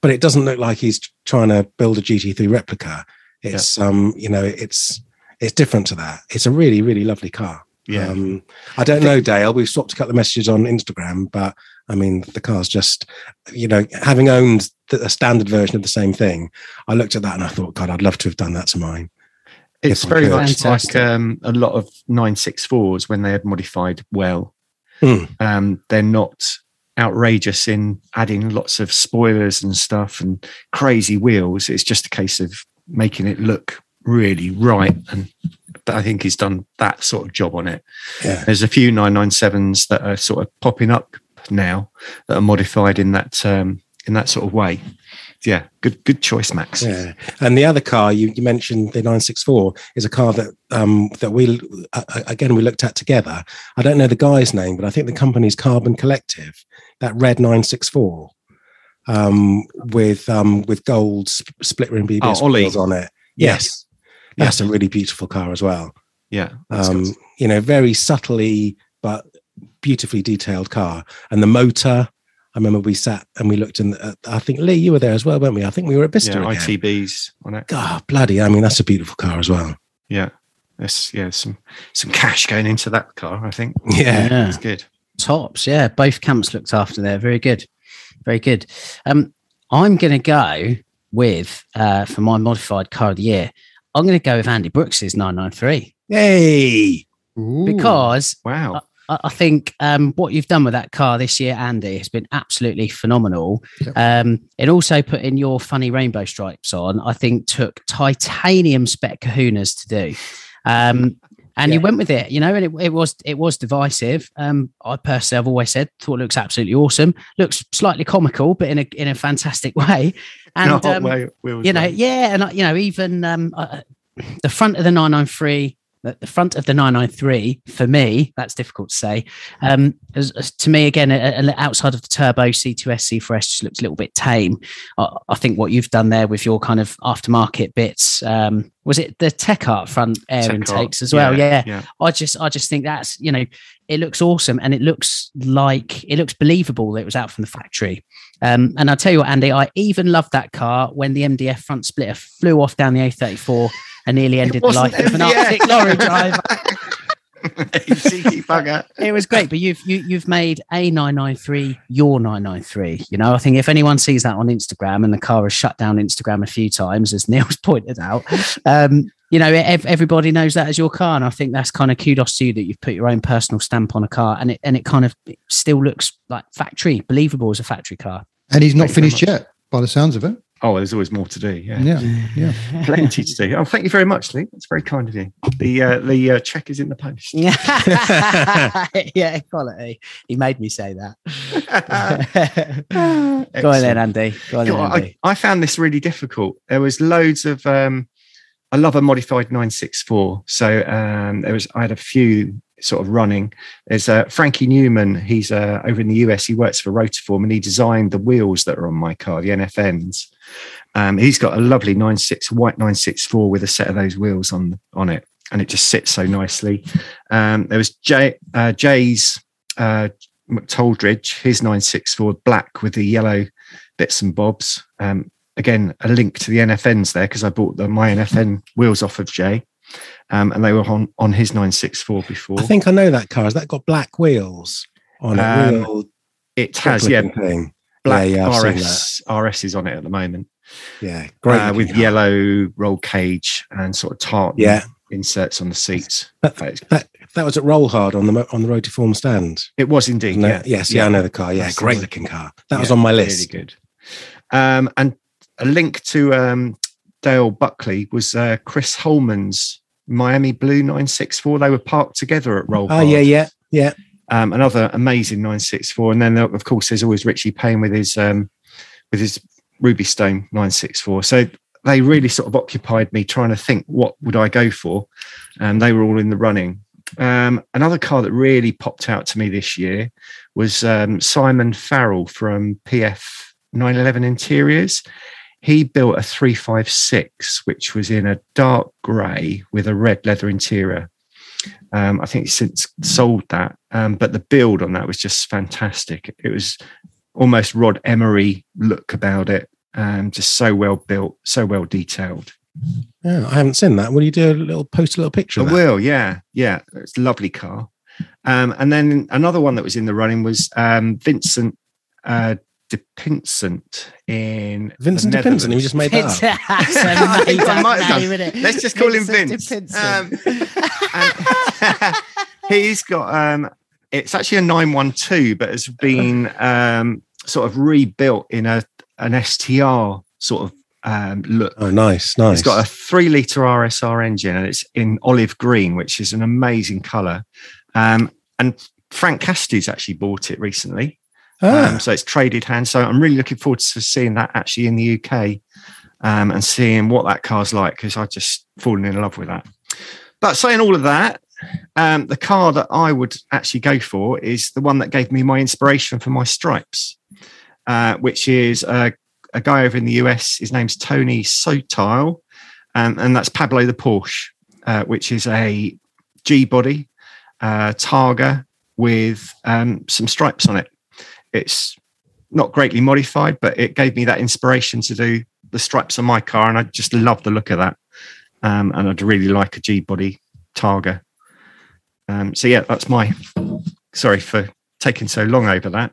but it doesn't look like he's trying to build a GT3 replica. It's um, you know, it's it's different to that. It's a really really lovely car. Yeah. Um, I don't know, Dale. We've swapped a couple of messages on Instagram, but I mean, the car's just, you know, having owned the, a standard version of the same thing, I looked at that and I thought, God, I'd love to have done that to mine. It's very much Fantastic. like um, a lot of 964s when they had modified well. Hmm. Um, they're not outrageous in adding lots of spoilers and stuff and crazy wheels. It's just a case of making it look really right. And I think he's done that sort of job on it. Yeah. There's a few 997s that are sort of popping up now that are modified in that um, in that sort of way. Yeah, good good choice, Max. Yeah, and the other car you, you mentioned, the 964, is a car that um, that we uh, again we looked at together. I don't know the guy's name, but I think the company's Carbon Collective. That red 964 um, with um, with gold sp- split rim BBS Oh, wheels on it. Yes, that's a really beautiful car as well. Yeah, Um, good. you know, very subtly but beautifully detailed car, and the motor. I remember we sat and we looked in. The, I think Lee, you were there as well, weren't we? I think we were at Bicester. yeah, again. ITBs on it. God, bloody! I mean, that's a beautiful car as well. Yeah. There's yeah, some some cash going into that car, I think. Yeah, It's good. tops. Yeah, both camps looked after there. Very good, very good. Um, I'm going to go with uh, for my modified car of the year. I'm going to go with Andy Brooks's 993 Hey, Ooh. because Wow. I, think um, what you've done with that car this year, Andy, has been absolutely phenomenal. Yep. Um, it also putting your funny rainbow stripes on, I think, took titanium spec kahunas to do. Um, and you went with it, you know, and it, it was it was divisive. Um, I personally, I've always said, thought it looks absolutely awesome. Looks slightly comical, but in a in a fantastic way. And No, um, way- you know, yeah, and you know, even um, uh, the front of the 993, the, the front of the 993 for me, that's difficult to say. Um, as, as to me, again, a, a- outside of the turbo C2S, C4S just looks a little bit tame. I, I think what you've done there with your kind of aftermarket bits, um, was it the Tech Art front air Tech intakes Art. as well? Yeah, yeah. I just I just think that's you know it looks awesome and it looks like it looks believable that it was out from the factory. Um, and I'll tell you what, Andy, I even loved that car when the MDF front splitter flew off down the A34 and nearly ended the wasn't life of an Arctic lorry driver. You cheeky bugger. It was great, but you've you, you've made a 993 your 993. You know, I think if anyone sees that on Instagram and the car has shut down Instagram a few times, as Neil's pointed out, um, you know, ev- everybody knows that as your car, and I think that's kind of kudos to you that you've put your own personal stamp on a car, and it and it kind of it still looks like factory, believable as a factory car. and he's not Thank finished yet, by the sounds of it. Oh, there's always more to do. Yeah. Yeah, yeah. Plenty to do. Oh, thank you very much, Lee. That's very kind of you. The uh, the uh, check is in the post. yeah, quality. He made me say that. Go on then, Andy. Go on then, God, Andy. I, I found this really difficult. There was loads of um I love a modified 964. So um there was I had a few sort of running. There's uh, Frankie Newman, he's uh, over in the US, he works for Rotiform and he designed the wheels that are on my car, the NFNs. Um, he's got a lovely 96 white 964 with a set of those wheels on on it and it just sits so nicely. Um, there was Jay uh, Jay's uh, McToldridge, his 964 black with the yellow bits and bobs. Um, again, a link to the NFNs there because I bought the my NFN wheels off of Jay, um, and they were on on his 964 before. I think I know that car. Has that got black wheels on it? Um, Real it has, yeah, thing. Black yeah, I've RS RS is on it at the moment, Yeah, great. uh, with yellow roll cage and sort of tartan Yeah, inserts on the seats. That- that that was at Roll Hard on the on the Rotiform stand. It was indeed, wasn't yeah. Yes, yeah, I know the car. Yeah, That's great the- looking car. That was on my list. Really good. Um, and a link to um, Dale Buckley was uh, Chris Holman's Miami Blue 964. They were parked together at Roll. Oh Hard. yeah, yeah, yeah. Um, another amazing 964 and then of course there's always richie payne with his um, with his ruby stone 964 so they really sort of occupied me trying to think what would i go for and they were all in the running. Um, another car that really popped out to me this year was um, simon farrell from pf 911 interiors. He built a 356, which was in a dark grey with a red leather interior. Um, I think he's since sold that, um, but the build on that was just fantastic. It was almost Rod Emory look about it, um, just so well built, so well detailed. Yeah, I haven't seen that. Will you do a little post a little picture? I will, yeah, yeah. It's a lovely car. Um, and then another one that was in the running was um, Vincent uh, De Pinsent in Vincent De Pinsent, who Netherlands. just made that up. I think I might have done. Let's just call him Vincent Vince. Um, he's got um, it's actually a 912, but has been um, sort of rebuilt in a an STR sort of um, look. Oh, nice, nice. It's got a three liter RSR engine and it's in olive green, which is an amazing color. Um, and Frank Cassidy's actually bought it recently. Ah, Um, so it's traded hands. So I'm really looking forward to seeing that actually in the UK um, and seeing what that car's like because I've just fallen in love with that. But saying all of that, um, the car that I would actually go for is the one that gave me my inspiration for my stripes, uh, which is a, a guy over in the US. His name's Tony Sotile, um, and that's Pablo the Porsche, uh, which is a G body uh, Targa with um, some stripes on it. It's not greatly modified, but it gave me that inspiration to do the stripes on my car, and I just love the look of that. Um, and I'd really like a G body Targa. Um, so yeah, that's my. Sorry for taking so long over that.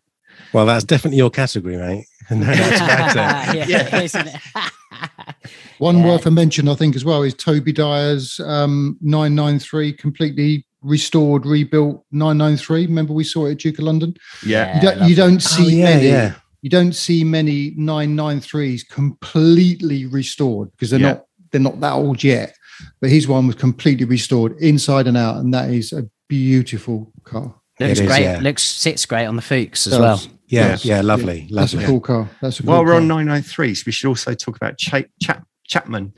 well, that's definitely your category, mate. No doubt about it. yeah, isn't it? One Yeah. worth a mention, I think, as well, is Toby Dyer's um, 993, completely restored, rebuilt 993. Remember we saw it at Duke of London? Yeah, You don't, you don't see Oh, yeah, many. yeah. You don't see many 993s completely restored because they're Yeah. not they're not that old yet. But his one was completely restored inside and out, and that is a beautiful car. Looks It is, great. yeah. Looks sits great on the Fuchs as Does. well. Yeah, Yes. yeah, lovely, That's lovely. a cool car. That's a cool While we're car. on 993s, we should also talk about Cha- Chap- Chapman.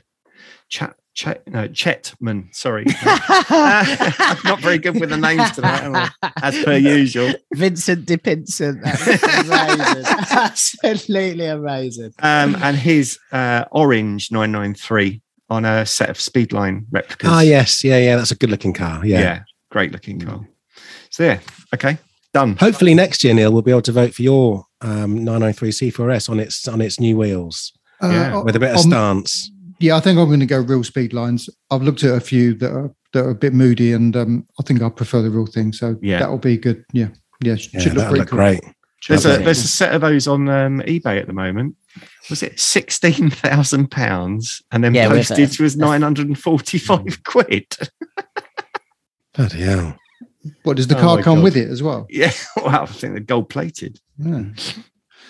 Chat, Chet, no, Chetman. Sorry, Uh, I'm not very good with the names today, am I? as per usual. Vincent De Pinsent. That's amazing. Absolutely amazing. Um, and his uh, orange 993 on a set of Speedline replicas. Ah, yes, yeah, yeah. That's a good-looking car. yeah, Yeah. great looking car. So yeah, okay, done. Hopefully next year, Neil, we'll be able to vote for your um, 993 C4S on its on its new wheels Uh, Yeah. with a bit of um, stance. Yeah, I think I'm going to go real speed lines. I've looked at a few that are that are a bit moody, and um, I think I prefer the real thing. So Yeah. that'll be good. Yeah, yeah, sh- Yeah, should look pretty look cool. great. There's a there's a set of those on um, eBay at the moment. Was it sixteen thousand pounds, and then Yeah, postage it. was nine hundred and forty five quid? Bloody hell. What does the Oh car come God. with it as well? Yeah, well, I think they're gold plated. Yeah.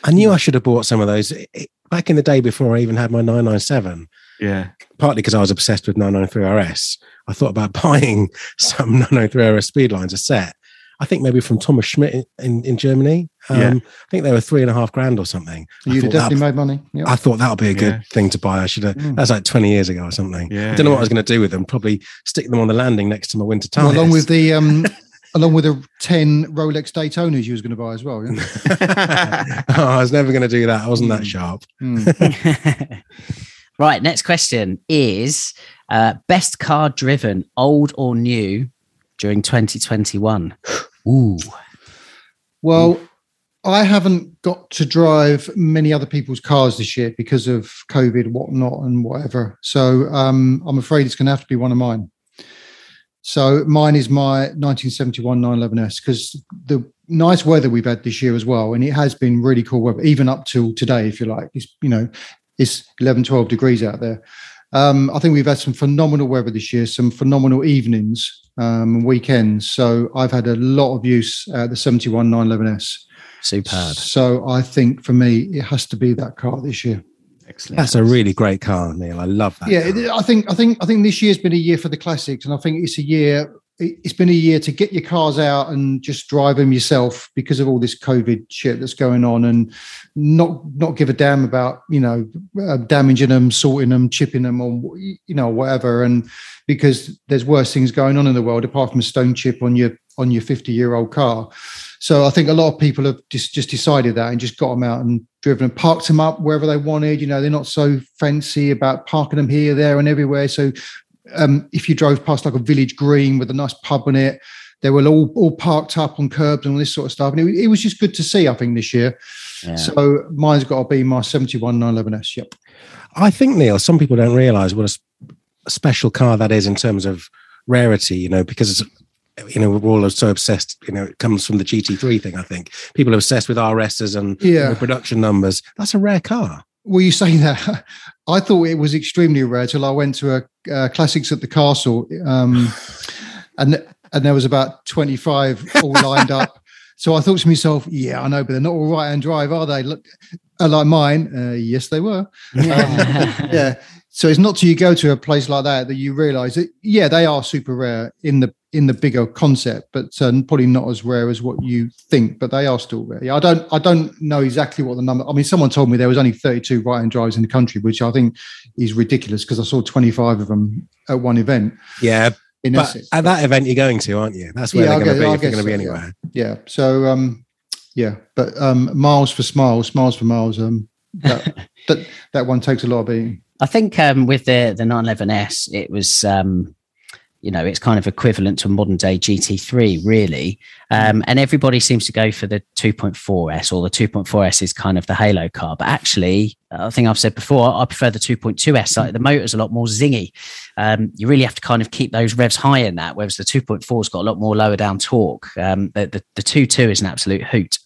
I knew I should have bought some of those It- it- back in the day before I even had my 997. Yeah, Partly because I was obsessed with 993 RS. I thought about buying some 993 RS speedlines, a set. I think maybe from Thomas Schmidt in, in, in Germany. Um, Yeah. I think they were three and a half grand or something. I You'd have thought that- definitely made money. Yeah. I thought that would be a good Yeah. thing to buy. I should have. Mm. That's like 20 years ago or something. yeah. I don't know what I was going to do with them. Probably stick them on the landing next to my winter tires. Well, along with the um, along with the ten Rolex Daytonas you was going to buy as well. Yeah? oh, I was never going to do that. I wasn't that Mm. sharp. Mm. Right. Next question is uh, best car driven, old or new, during 2021. Ooh. Well, I haven't got to drive many other people's cars this year because of COVID, whatnot, and whatever. So um, I'm afraid it's going to have to be one of mine. So mine is my 1971 911S because the nice weather we've had this year as well, and it has been really cool weather, even up till today, if you like. It's you know, it's 11, 12 degrees out there. Um, I think we've had some phenomenal weather this year, some phenomenal evenings um, and weekends. So I've had a lot of use at the 71 911S. Superb. So I think for me, it has to be that car this year. Excellent. That's a really great car, Neil. I love that. Yeah, car. it- I think I think I think this year's been a year for the classics, and I think it's a year. It- It's been a year to get your cars out and just drive them yourself because of all this COVID shit that's going on, and not not give a damn about you know uh, damaging them, sorting them, chipping them, or you know whatever. And because there's worse things going on in the world apart from a stone chip on your on your 50 year old car. So I think a lot of people have just just decided that and just got them out and driven and parked them up wherever they wanted. You know, they're not so fancy about parking them here, there, and everywhere. So um, if you drove past like a village green with a nice pub in it, they were all all parked up on curbs and all this sort of stuff. And it, it was just good to see. I think this year. Yeah. So mine's got to be my 71 911S. Yep. I think Neil, some people don't realise what a special car that is in terms of rarity. You know, because it's, you know we're all so obsessed. You know, it comes from the GT3 thing. I think people are obsessed with RSs and Yeah. production numbers. That's a rare car. Well, you say that. I thought it was extremely rare till I went to a uh, classics at the castle, um, and and there was about twenty five all lined up. So I thought to myself, yeah, I know, but they're not all right hand drive, are they? Look, uh, like mine. Uh, yes, they were. Um, yeah. So it's not till you go to a place like that that you realise that yeah, they are super rare in the in the bigger concept, but um, probably not as rare as what you think. But they are still rare. Yeah, I don't I don't know exactly what the number. I mean, someone told me there was only 32 right-hand drives in the country, which I think is ridiculous because I saw 25 of them at one event Yeah, in but Essex. at that event you're going to, aren't you? That's where Yeah, they're going to be I if you're going to be so, yeah. anywhere. yeah. So um, yeah, but um, miles for smiles, miles for miles. Um, that that that one takes a lot of beating. I think um, with the the 911S, it was um, you know it's kind of equivalent to a modern day GT3, really. Um, and everybody seems to go for the 2.4S, or the 2.4S is kind of the halo car. But actually, I think I've said before, I prefer the 2.2S. Like the motor's a lot more zingy. Um, you really have to kind of keep those revs high in that, whereas the 2.4's got a lot more lower down torque. Um, the, the the 2.2 is an absolute hoot.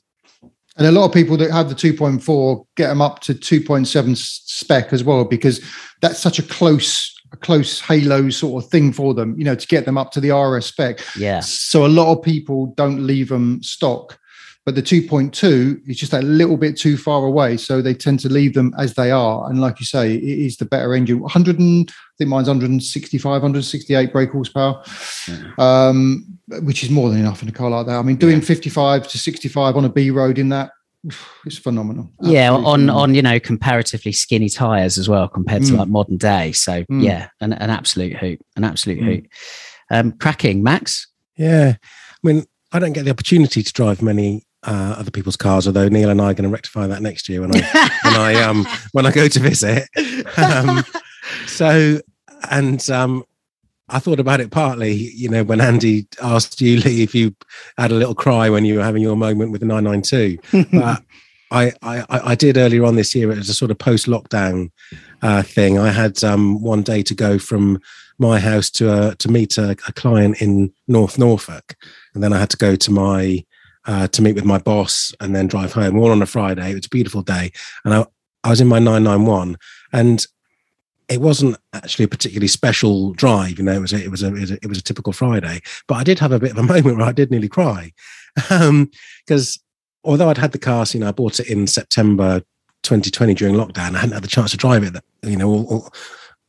And a lot of people that have the 2.4 get them up to 2.7 spec as well, because that's such a close, a close halo sort of thing for them, you know, to get them up to the RS spec. Yeah. So a lot of people don't leave them stock, but the 2.2 is just a little bit too far away. So they tend to leave them as they are. And like you say, it is the better engine. 100 and, I think mine's 165, 168 brake horsepower, um, which is more than enough in a car like that. I mean, doing 55 to 65 on a B road in that, it's phenomenal. yeah on phenomenal. on you know comparatively skinny tires as well compared to Mm. like modern day so Mm. yeah an, an absolute hoot an absolute Mm. hoot um cracking max Yeah. I mean, I don't get the opportunity to drive many uh, other people's cars, although Neil and I are going to rectify that next year when I when I um when I go to visit. Um, so and um I thought about it partly, you know, when Andy asked you, Lee, if you had a little cry when you were having your moment with the 992. But I, I, I did earlier on this year. It was a sort of post-lockdown uh, thing. I had um, one day to go from my house to uh, to meet a, a client in North Norfolk, and then I had to go to my uh, to meet with my boss, and then drive home. All on a Friday. It was a beautiful day, and I, I was in my 991, and it wasn't actually a particularly special drive. You know, it was a, it was a, it was a, it was a typical Friday, but I did have a bit of a moment where I did nearly cry because although I'd had the car, you know, I bought it in September 2020 during lockdown. I hadn't had the chance to drive it, you know, all, all,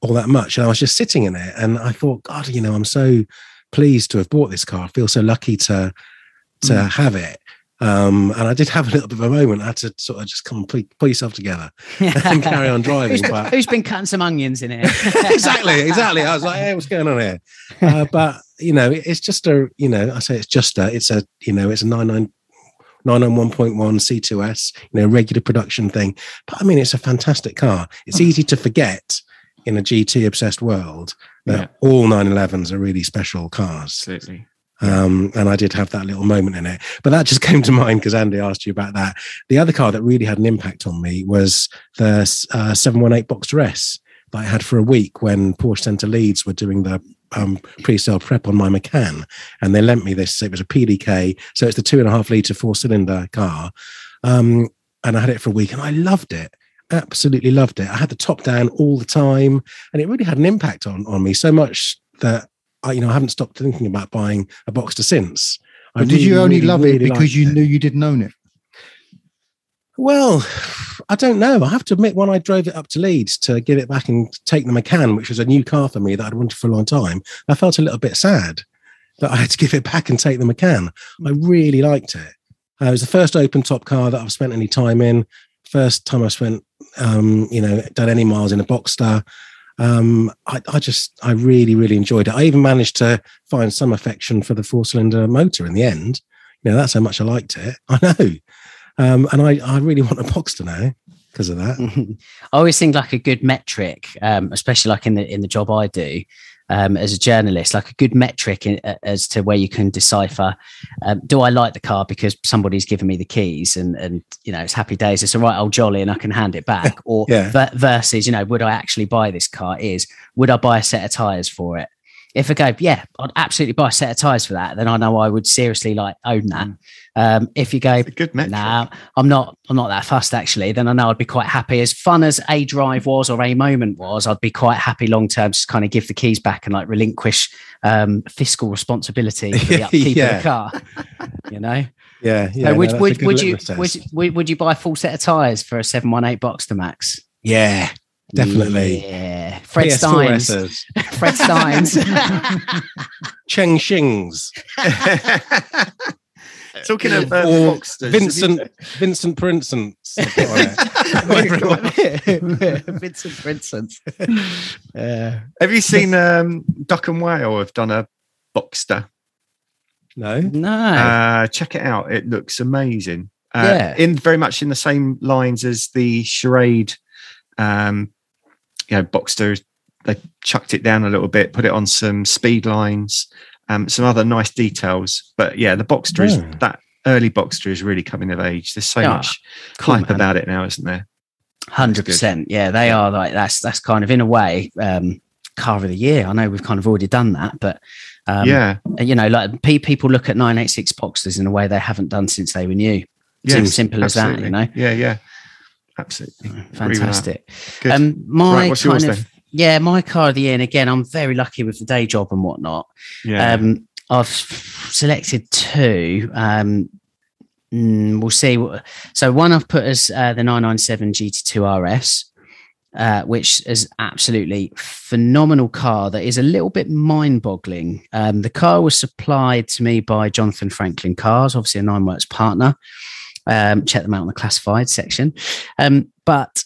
all that much. And I was just sitting in it, and I thought, God, you know, I'm so pleased to have bought this car. I feel so lucky to to Mm. have it. Um, and I did have a little bit of a moment. I had to sort of just come and pull, yourself together and carry on driving. who's, but who's been cutting some onions in here exactly, exactly. I was like, hey, what's going on here? Uh, but you know, it- it's just a, you know, I say it's just a, it's a, you know, it's a 99 991.1 C2S, you know, regular production thing. But I mean, it's a fantastic car. It's easy to forget in a GT obsessed world that all 911s are really special cars. Absolutely. Um, and I did have that little moment in it. But that just came to mind because Andy asked you about that. The other car that really had an impact on me was the uh, 718 Boxster S that I had for a week when Porsche Centre Leeds were doing the um, pre-sale prep on my Macan, and they lent me this. It was a PDK, so it's the two and a half liter four cylinder car, um, and I had it for a week, and I loved it. Absolutely loved it. I had the top down all the time, and it really had an impact on on me so much that I, you know, I haven't stopped thinking about buying a Boxster since. I But did you only really, love really it because you it. knew you didn't own it? Well, I don't know. I have to admit, when I drove it up to Leeds to give it back and take the Macan, which was a new car for me that I'd wanted for a long time, I felt a little bit sad that I had to give it back and take the Macan. I really liked it. Uh, it was the first open top car that I've spent any time in. First time I spent, um, you know, done any miles in a Boxster. Um, I, I just, I really, really enjoyed it. I even managed to find some affection for the four cylinder motor in the end. You know that's how much I liked it. I know. Um, and I, I really want a Boxster now because of that. I always think like a good metric, um, especially like in the in the job I do um, as a journalist, like a good metric in, uh, as to where you can decipher: um, do I like the car because somebody's given me the keys and and you know it's happy days, it's a right old jolly, and I can hand it back, or Yeah. ver- versus you know would I actually buy this car? Is would I buy a set of tires for it? If I go, yeah, I'd absolutely buy a set of tires for that, then I know I would seriously like own that. Um, if you go, good metric. Nah, I'm not. I'm not that fussed actually. Then I know I'd be quite happy. As fun as a drive was or a moment was, I'd be quite happy long term to kind of give the keys back and like relinquish um, fiscal responsibility for the upkeep Yeah. of the car. You know. Yeah, yeah. no, would a would would you would, would would you buy a full set of tires for a seven one eight Boxster Max? Yeah, definitely. Yeah. Fred PS4 Steins. S's, Fred Steins. Cheng Shings, Talking of uh, Or Boxsters, Vincent Vincent Princeton. Vincent Vincent. Yeah. Have you seen um, Duck and Whale have done a Boxster? no, No. Uh, check it out. It looks amazing. Uh, Yeah. In very much in the same lines as the charade, um, you know, Boxster. They chucked it down a little bit, put it on some speed lines, um, some other nice details. But yeah, the Boxster is that early Boxster is really coming of age. There's so Yeah. much Cool, hype man. about it now, isn't there? Hundred percent. Yeah, they are like that's that's kind of in a way um, car of the year. I know we've kind of already done that, but um, yeah, you know, like pe- people look at nine eight six Boxsters in a way they haven't done since they were new. It's as simple as that, you know. Yeah, yeah, absolutely. Agree with that. Fantastic. Um, my Right, what's yours kind of then? yeah, my car of the year, and again, I'm very lucky with the day job and whatnot. Yeah, Um, I've selected two. Um, mm, we'll see. So one I've put as uh, the 997 GT2 RS, uh, which is absolutely phenomenal car. That is a little bit mind-boggling. Um, the car was supplied to me by Jonathan Franklin Cars, obviously a Nineworks partner. Um, check them out on the classified section. Um, but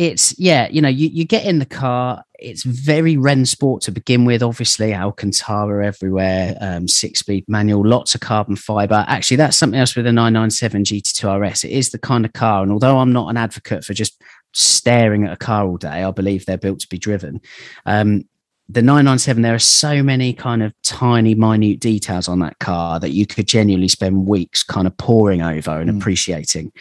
it's yeah, you know, you, you get in the car. It's very Rennsport to begin with. Obviously, Alcantara everywhere, um, six-speed manual, lots of carbon fiber. Actually, that's something else with the 997 GT2 RS. It is the kind of car, and although I'm not an advocate for just staring at a car all day, I believe they're built to be driven. Um, the 997, there are so many kind of tiny, minute details on that car that you could genuinely spend weeks kind of poring over and Mm. appreciating.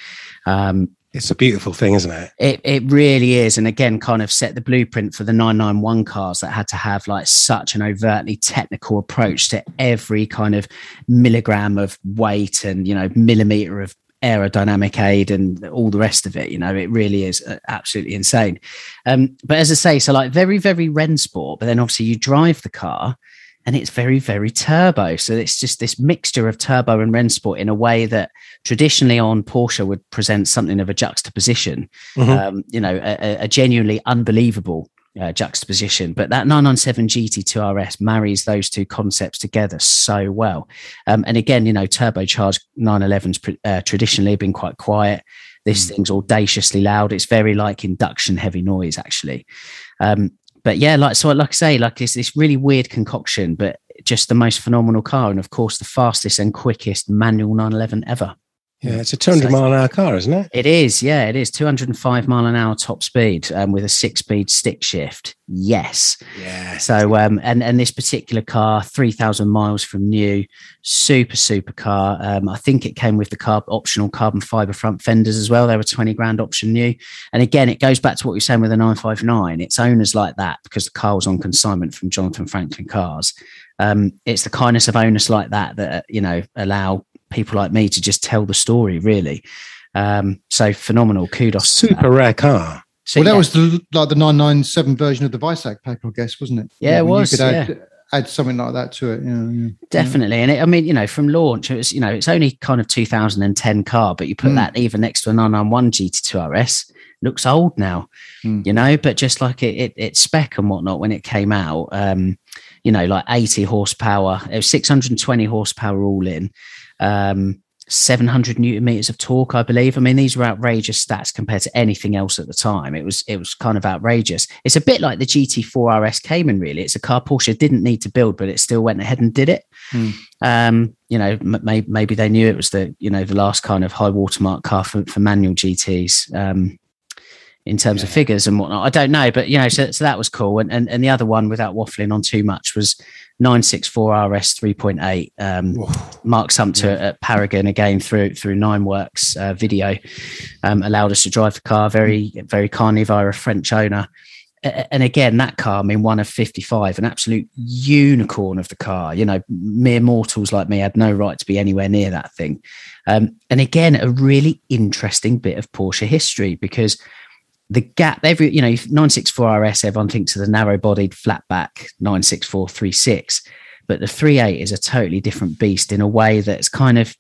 Um, it's a beautiful thing, isn't it? it it really is, and again, kind of set the blueprint for the 991 cars that had to have like such an overtly technical approach to every kind of milligram of weight and you know millimeter of aerodynamic aid and all the rest of it. You know, it really is uh, absolutely insane. Um, but as I say, so like very very Rennsport, but then obviously you drive the car. And it's very, very turbo. So it's just this mixture of turbo and Rennsport in a way that traditionally on Porsche would present something of a juxtaposition Mhm. um, you know, a- a genuinely unbelievable uh, juxtaposition. But that 997 GT2 RS marries those two concepts together so well. Um, and again, you know, turbocharged 911s pr- uh, traditionally been quite quiet. This thing's audaciously loud. It's very like induction heavy noise, actually. Um, but yeah, like so, like I say, like it's this really weird concoction, but just the most phenomenal car, and of course, the fastest and quickest manual 911 ever. Yeah, it's a 200 So- mile an hour car, isn't it? It is, yeah, it is 205 mile an hour top speed um, with a six speed stick shift. Yes. Yeah. So, um, and and this particular car, 3,000 miles from new, super super car. Um, I think it came with the carb optional carbon fiber front fenders as well. They were 20 grand option new. And again, it goes back to what were saying with the 959. It's owners like that because the car was on consignment from Jonathan Franklin Cars. Um, it's the kindness of owners like that that you know allow people like me to just tell the story really. Um, so phenomenal. Kudos. Super rare car. So, well, that yeah. was the like the 997 version of the Weissach pack, I guess, wasn't it? Yeah, it was, You could add, add something like that to it. Yeah, yeah. Definitely. And it, I mean, you know, from launch, it was, you know, it's only kind of 2010 car, but you put Mm. that even next to a 991 GT2 RS, looks old now, Mm. you know, but just like it, it, its spec and whatnot, when it came out, um, you know, like 80 horsepower, it was 620 horsepower all in. Um, 700 newton meters of torque, I believe. I mean, these were outrageous stats compared to anything else at the time. It was it was kind of outrageous. It's a bit like the GT4 RS Cayman, really. It's a car Porsche didn't need to build, but it still went ahead and did it. Hmm. Um, you know, maybe they knew it was the you know the last kind of high watermark car for, for manual GTS. Um, in terms yeah. of figures and whatnot. I don't know, but you know, so, so that was cool. And, and and the other one, without waffling on too much, was 964 RS 3.8. Um, Mark Sumpter yeah. at Paragon again through through Nineworks uh, video um, allowed us to drive the car very very kindly via a French owner. And again, that car, I mean, one of 55, an absolute unicorn of the car. You know, mere mortals like me had no right to be anywhere near that thing. Um, and again, a really interesting bit of Porsche history because the gap every you know 964 rs everyone thinks of the narrow bodied flatback 96436 but the 38 is a totally different beast in a way that's kind of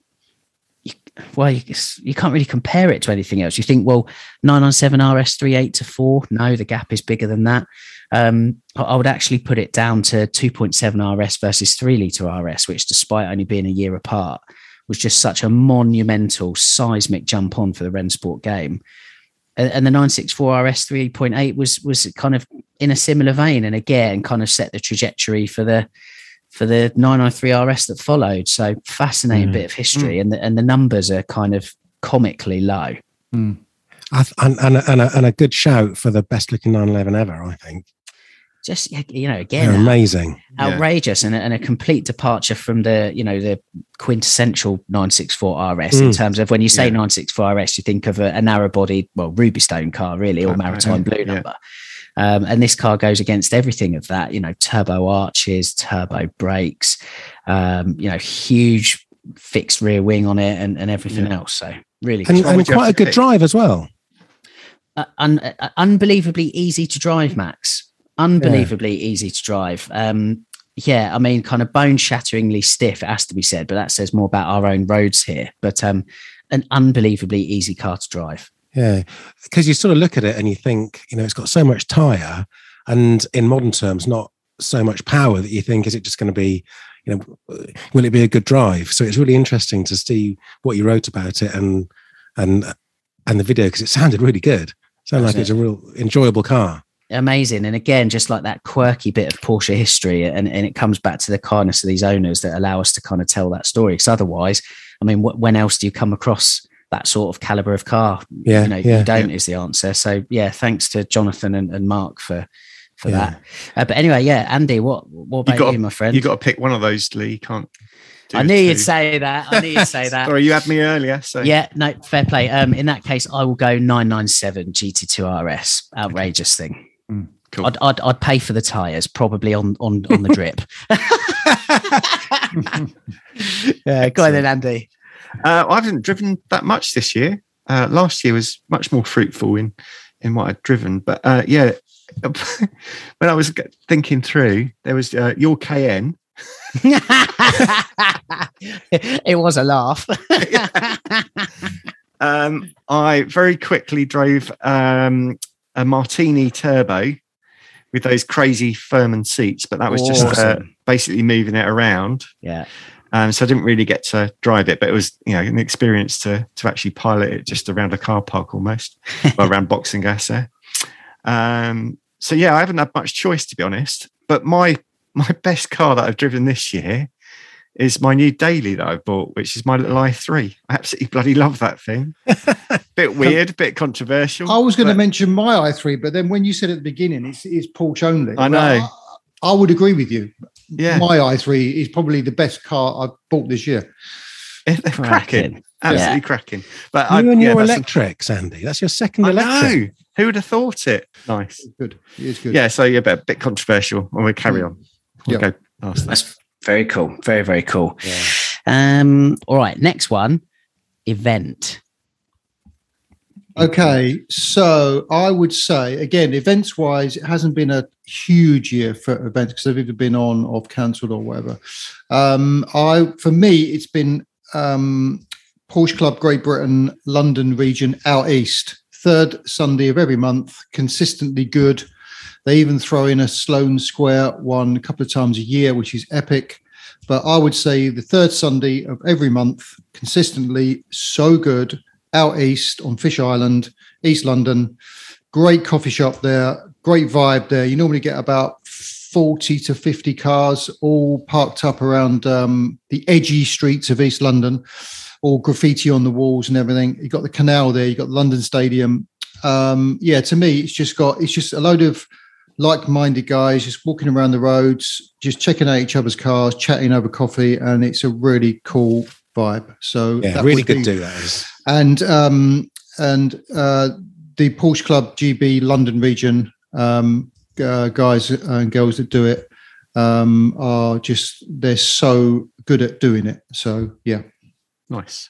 well you, you can't really compare it to anything else. You think well 997 rs 38 to 4 no the gap is bigger than that. Um, I would actually put it down to 2.7 rs versus 3 litre rs which despite only being a year apart was just such a monumental seismic jump on for the Rennsport game and the 964 RS 3.8 was was kind of in a similar vein, and again, kind of set the trajectory for the for the 993 RS that followed. So fascinating mm. bit of history, mm. and the, and the numbers are kind of comically low. Mm. And, and, and, a, and a good shout for the best looking 911 ever, I think just you know again They're amazing outrageous yeah. and, a, and a complete departure from the you know the quintessential 964 rs mm. in terms of when you say yeah. 964 rs you think of a, a narrow bodied well Rubystone car really or maritime blue yeah. number um, and this car goes against everything of that you know turbo arches turbo brakes um, you know huge fixed rear wing on it and, and everything else so really and, and quite a good pick? drive as well uh, un- uh, unbelievably easy to drive max unbelievably yeah. easy to drive. Um, yeah, I mean, kind of bone shatteringly stiff, it has to be said, but that says more about our own roads here. But um, an unbelievably easy car to drive. Yeah, because you sort of look at it and you think, you know, it's got so much tire, and in modern terms, not so much power that you think, is it just going to be, you know, will it be a good drive? So it's really interesting to see what you wrote about it and and and the video because it sounded really good. Sounded like it. it's a real enjoyable car amazing. And again, just like that quirky bit of Porsche history, and, and it comes back to the kindness of these owners that allow us to kind of tell that story. Because otherwise, I mean, wh- when else do you come across that sort of caliber of car? Yeah, you know, yeah, you don't yeah. is the answer. So yeah, thanks to Jonathan and, and Mark for for yeah. that. Uh, but anyway, yeah, Andy, what what about you, got you my friend? You got to pick one of those, Lee. You can't. I knew you'd say that. I knew you'd say that. Sorry, you had me earlier. So yeah, no, fair play. Um, in that case, I will go 997 GT2 RS. Outrageous okay. thing. Cool. I'd, I'd, I'd pay for the tires, probably on on on the drip. yeah, go on then, Andy. Uh, I haven't driven that much this year. Uh, last year was much more fruitful in in what I'd driven, but uh, yeah, when I was thinking through, there was uh, your Cayenne. it was a laugh. um, I very quickly drove um, a Martini Turbo with those crazy Furman seats, but that was awesome. just uh, basically moving it around. Yeah. Um, so I didn't really get to drive it, but it was you know an experience to to actually pilot it just around a car park almost, well, around Boxengasse there. Um, so yeah, I haven't had much choice to be honest. But my my best car that I've driven this year is my new daily that I bought, which is my little i3. I absolutely bloody love that thing. bit weird, bit controversial. I was going to mention my i3, but then when you said at the beginning it's, it's Porsche only, I know. I, I, would agree with you. Yeah, my i3 is probably the best car I've bought this year. They're cracking, absolutely yeah. cracking. But you I, and yeah, your electric, Andy. That's your second I electric. Know. Who would have thought it? Nice, it's good. It is good. Yeah, so yeah, but a bit controversial. And we carry mm. on, we'll yeah. go That's very cool. Very, very cool. Yeah. Um, all right. Next one event. Okay. So I would say, again, events wise, it hasn't been a huge year for events because they've either been on or cancelled or whatever. Um, I, for me, it's been um, Porsche Club Great Britain, London region out east. Third Sunday of every month, consistently good. They even throw in a Sloane Square one a couple of times a year, which is epic. but I would say the third Sunday of every month, consistently so good out east on Fish Island, East London. Great coffee shop there, great vibe there. You normally get about 40 to 50 cars all parked up around um, the edgy streets of East London, all graffiti on the walls and everything. You've got the canal there, you've got London Stadium. Um, yeah, to me, it's just got it's just a load of like-minded guys just walking around the roads, just checking out each other's cars, chatting over coffee, and it's a really cool vibe. So Yeah, really good do that is. and um, and uh, the Porsche Club GB London region um, uh, guys and girls that do it um, are just they're so good at doing it. So yeah, Nice.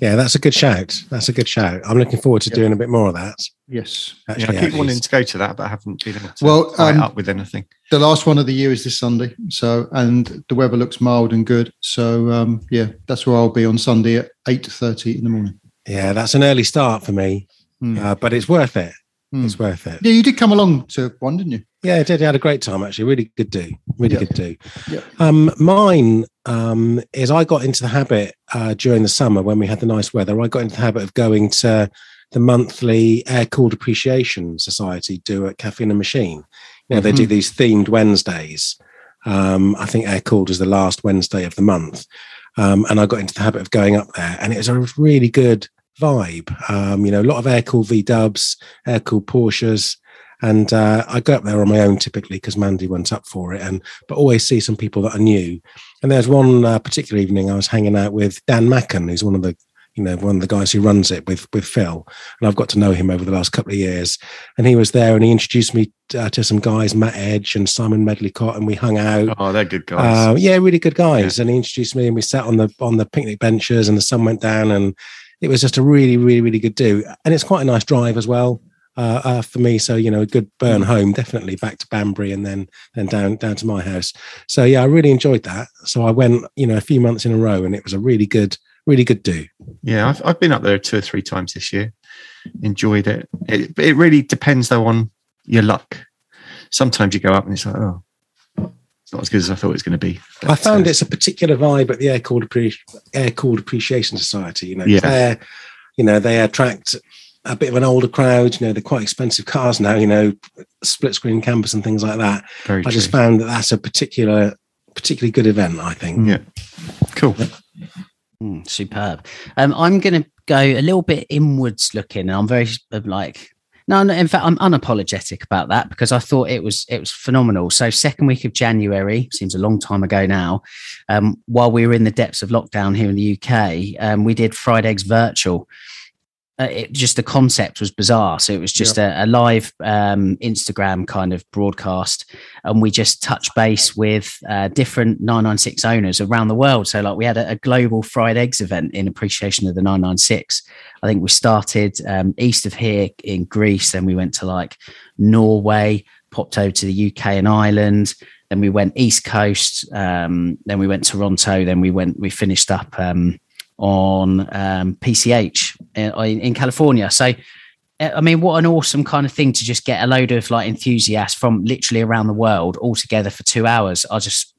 Yeah, that's a good shout. That's a good shout. I'm looking forward to Yeah. doing a bit more of that. yes. Yeah, I keep wanting to go to that, but I haven't been able to Well, tie um, up with anything. The last one of the year is this Sunday. So and the weather looks mild and good. So um, yeah, that's where I'll be on Sunday at eight thirty in the morning. yeah, that's an early start for me, Hmm. uh, but it's worth it. Hmm. It's worth it. Yeah, you did come along to one, didn't you? Yeah, I did. I had a great time actually. Really good do. Really Yeah. good do. Yeah. Um, mine um, is I got into the habit uh, during the summer when we had the nice weather. I got into the habit of going to the monthly Air Cooled Appreciation Society do at Caffeine and Machine. You know, they do these themed Wednesdays. Um, I think Air Cooled is the last Wednesday of the month. Um, and I got into the habit of going up there, and it was a really good vibe. Um, you know, a lot of air cooled V dubs, air cooled Porsches. And uh, I go up there on my own typically because Mandy went up for it, and but always see some people that I knew. And there's one uh, particular evening I was hanging out with Dan Macken, who's one of the you know one of the guys who runs it with with Phil, and I've got to know him over the last couple of years. And he was there, and he introduced me uh, to some guys, Matt Edge and Simon Medleycott, and we hung out. Oh, they're good guys. Uh, yeah, really good guys. And he introduced me, and we sat on the on the picnic benches, and the sun went down, and it was just a really, really, really good do. And it's quite a nice drive as well uh, uh, for me. So you know, a good burn home, definitely back to Banbury, and then then down down to my house. So yeah, I really enjoyed that. So I went, you know, a few months in a row, and it was a really good, really good do. yeah, I've, I've been up there two or three times this year. Enjoyed it. It, it really depends though on your luck. Sometimes you go up and it's like, oh, it's not as good as I thought it was going to be. I found uh, it's a particular vibe at the Air Cooled, Appre- Air Cooled Appreciation Society. You know, Yeah. they're, you know, they attract a bit of an older crowd. You know, they're quite expensive cars now. You know, split screen campus and things like that. very I just found that that's a particular, particularly good event. I think. Yeah. Cool. Mm, superb. Um, I'm going to go a little bit inwards looking, and I'm very uh, like no, no. In fact, I'm unapologetic about that because I thought it was it was phenomenal. So second week of January seems a long time ago now. Um, while we were in the depths of lockdown here in the UK, um, we did Fried Eggs virtual. Uh, it just the concept was bizarre. So it was just a, a live um, Instagram kind of broadcast, and we just touch base with uh, different 996 owners around the world. So like we had a, a global fried eggs event in appreciation of the 996. I think we started um, east of here in Greece, then we went to like Norway, popped over to the UK and Ireland. Then we went east coast. Um, then we went Toronto. Then we went. We finished up um, on um, PCH in, in California. So uh, I mean, what an awesome kind of thing to just get a load of like enthusiasts from literally around the world all together for two hours. I just,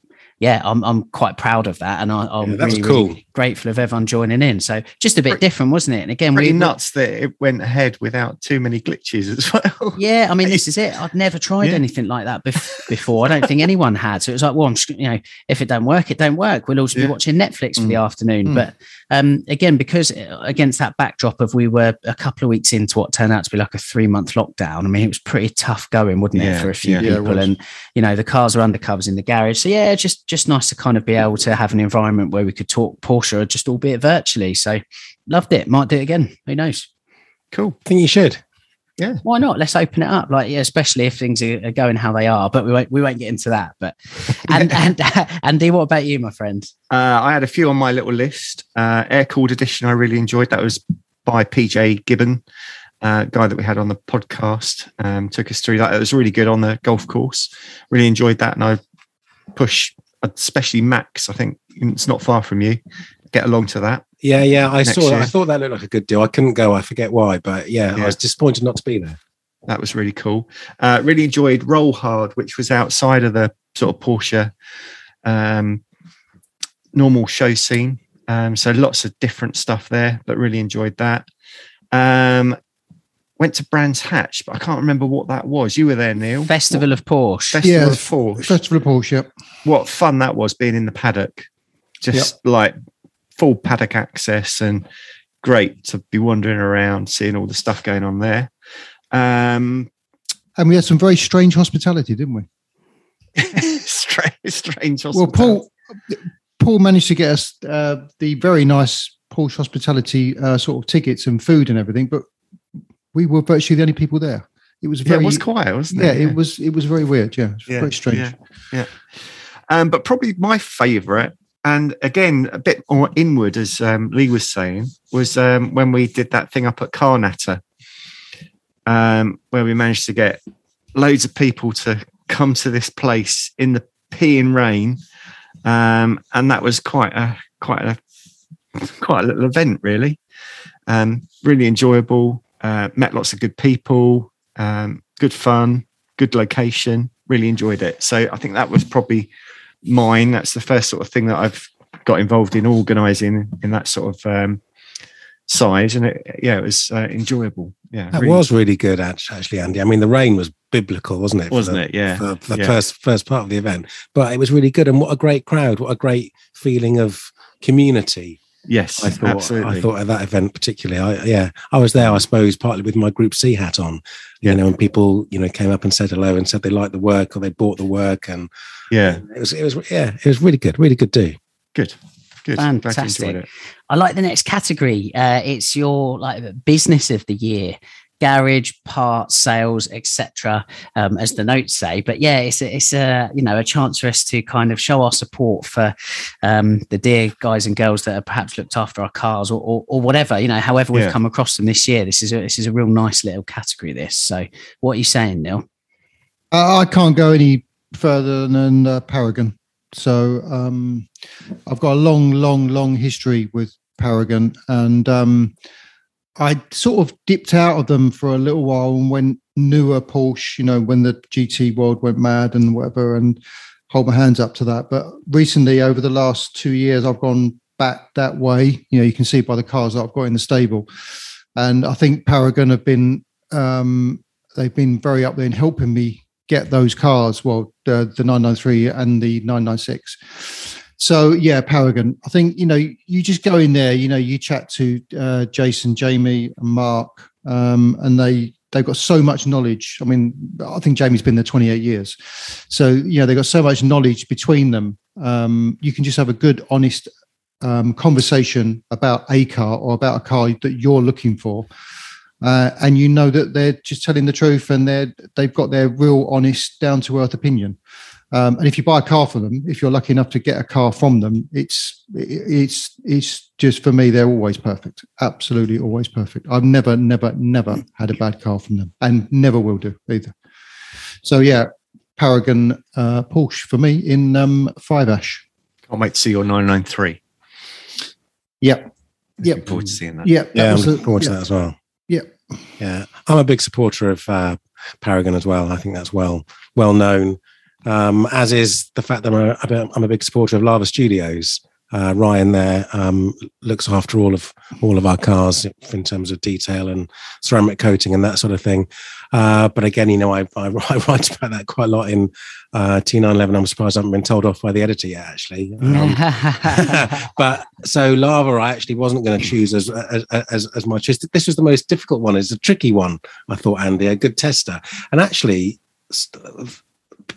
yeah, I'm I'm quite proud of that, and I, I'm Yeah, really, cool. really grateful of everyone joining in. So just a bit Pretty- different, wasn't it? And again, Pretty we nuts that it went ahead without too many glitches as well. Yeah, I mean, this is it. I'd never tried Yeah. anything like that bef- before. I don't think anyone had. So it was like, well, I'm just, you know, if it don't work, it don't work. We'll also Yeah. be watching Netflix for the afternoon. Mm. But um, again, because uh, against that backdrop of we were a couple of weeks into what turned out to be like a three month lockdown. I mean, it was pretty tough going, wouldn't it, Yeah, for a few yeah. Yeah, people? was. and you know, the cars are undercovers in the garage. So yeah, just just nice to kind of be able to have an environment where we could talk Porsche, just albeit virtually. So loved it. Might do it again. Who knows? Cool. I think you should. Yeah. Why not? Let's open it up. Like, yeah, especially if things are, are going how they are. But we won't we won't get into that. But and and Andy, what about you, my friend? Uh, I had a few on my little list. Uh, Air cooled edition, I really enjoyed. That was by PJ Gibbon, uh, guy that we had on the podcast. Um, took us through that. It was really good on the golf course. Really enjoyed that, and I push, especially Max. I think it's not far from you. Get along to that. Yeah, yeah. I saw. that. I thought that looked like a good deal. I couldn't go. I forget why, but yeah, Yeah. I was disappointed not to be there. That was really cool. Uh, really enjoyed Roll Hard, which was outside of the sort of Porsche um, normal show scene. Um, so lots of different stuff there, but really enjoyed that. Um, went to Brands Hatch, but I can't remember what that was. You were there, Neil. Festival of Porsche. Festival Yeah, of Porsche. Festival of Porsche. Yep. what fun that was being in the paddock. Just like full paddock access and great to be wandering around, seeing all the stuff going on there. Um, And we had some very strange hospitality, didn't we? strange, strange. Hospitality. Well, Paul, Paul managed to get us uh, the very nice Porsche hospitality uh, sort of tickets and food and everything, but we were virtually the only people there. It was very Yeah, it was quiet, wasn't it? yeah, it? it was, it was very weird. Yeah, it was Yeah, very strange. yeah, yeah. Um, but probably my favourite, and again a bit more inward, as um, Lee was saying, was um, when we did that thing up at Carnatter, um, where we managed to get loads of people to come to this place in the peeing rain, um, and that was quite a quite a quite a little event, really. Um, really enjoyable. Uh, met lots of good people. Um, good fun. Good location. Really enjoyed it. So I think that was probably mine. That's the first sort of thing that I've got involved in organising in that sort of um, size, and it, yeah, it was uh, enjoyable. Yeah, That really- was really good, actually, Andy. I mean, the rain was biblical, wasn't it? wasn't the- it? Yeah, For the yeah. first first part of the event, but it was really good, and what a great crowd! What a great feeling of community. Yes, I thought. absolutely. I thought at that event particularly. I, yeah, I was there. I suppose partly with my Group C hat on. You know, and people you know came up and said hello and said they liked the work or they bought the work, and yeah, it was it was yeah, it was really good, really good do. good, good. Glad Fantastic. I like the next category. Uh, it's your like business of the year, garage, parts, sales, etc. Um, as the notes say. But yeah, it's a, it's a you know a chance for us to kind of show our support for um, the dear guys and girls that have perhaps looked after our cars or, or, or whatever. You know, however we've Yeah. come across them this year. This is a, this is a real nice little category. This. So, what are you saying, Neil? Uh, I can't go any further than uh, Paragon. So um, I've got a long, long, long history with Paragon, and um, I sort of dipped out of them for a little while and went newer Porsche. You know, when the GT world went mad and whatever, and hold my hands up to that. But recently, over the last two years, I've gone back that way. You know, you can see by the cars that I've got in the stable, and I think Paragon have been um, they've been very up there in helping me get those cars. Well, the the 993 and the 996. So yeah, Paragon. I think you know you just go in there. You know, you chat to uh, Jason, Jamie, and Mark, um, and they they've got so much knowledge. I mean, I think Jamie's been there 28 years, so you know they've got so much knowledge between them. Um, you can just have a good, honest um, conversation about a car or about a car that you're looking for uh, and you know that they're just telling the truth and they're they've got their real honest down to earth opinion um, and if you buy a car from them if you're lucky enough to get a car from them it's it's it's just for me they're always perfect absolutely always perfect i've never never never had a bad car from them and never will do either so yeah paragon uh, porsche for me in um, five ash Can't wait to see your 993. yep Looking Yep. forward to seeing that. yeah that Yeah, I'm looking forward to yeah. that as well. Yeah. Yeah. I'm a big supporter of uh, Paragon as well. I think that's well well known. Um, as is the fact that I'm a, I'm a- big supporter of Lava Studios. Uh, Ryan there um, looks after all of all of our cars in terms of detail and ceramic coating and that sort of thing. Uh, but again, you know, I, I, I write about that quite a lot in uh, T911. I'm surprised I haven't been told off by the editor yet, actually. Um, but so lava i actually wasn't going to choose as, as as as my choice this was the most difficult one it's a tricky one i thought andy a good tester and actually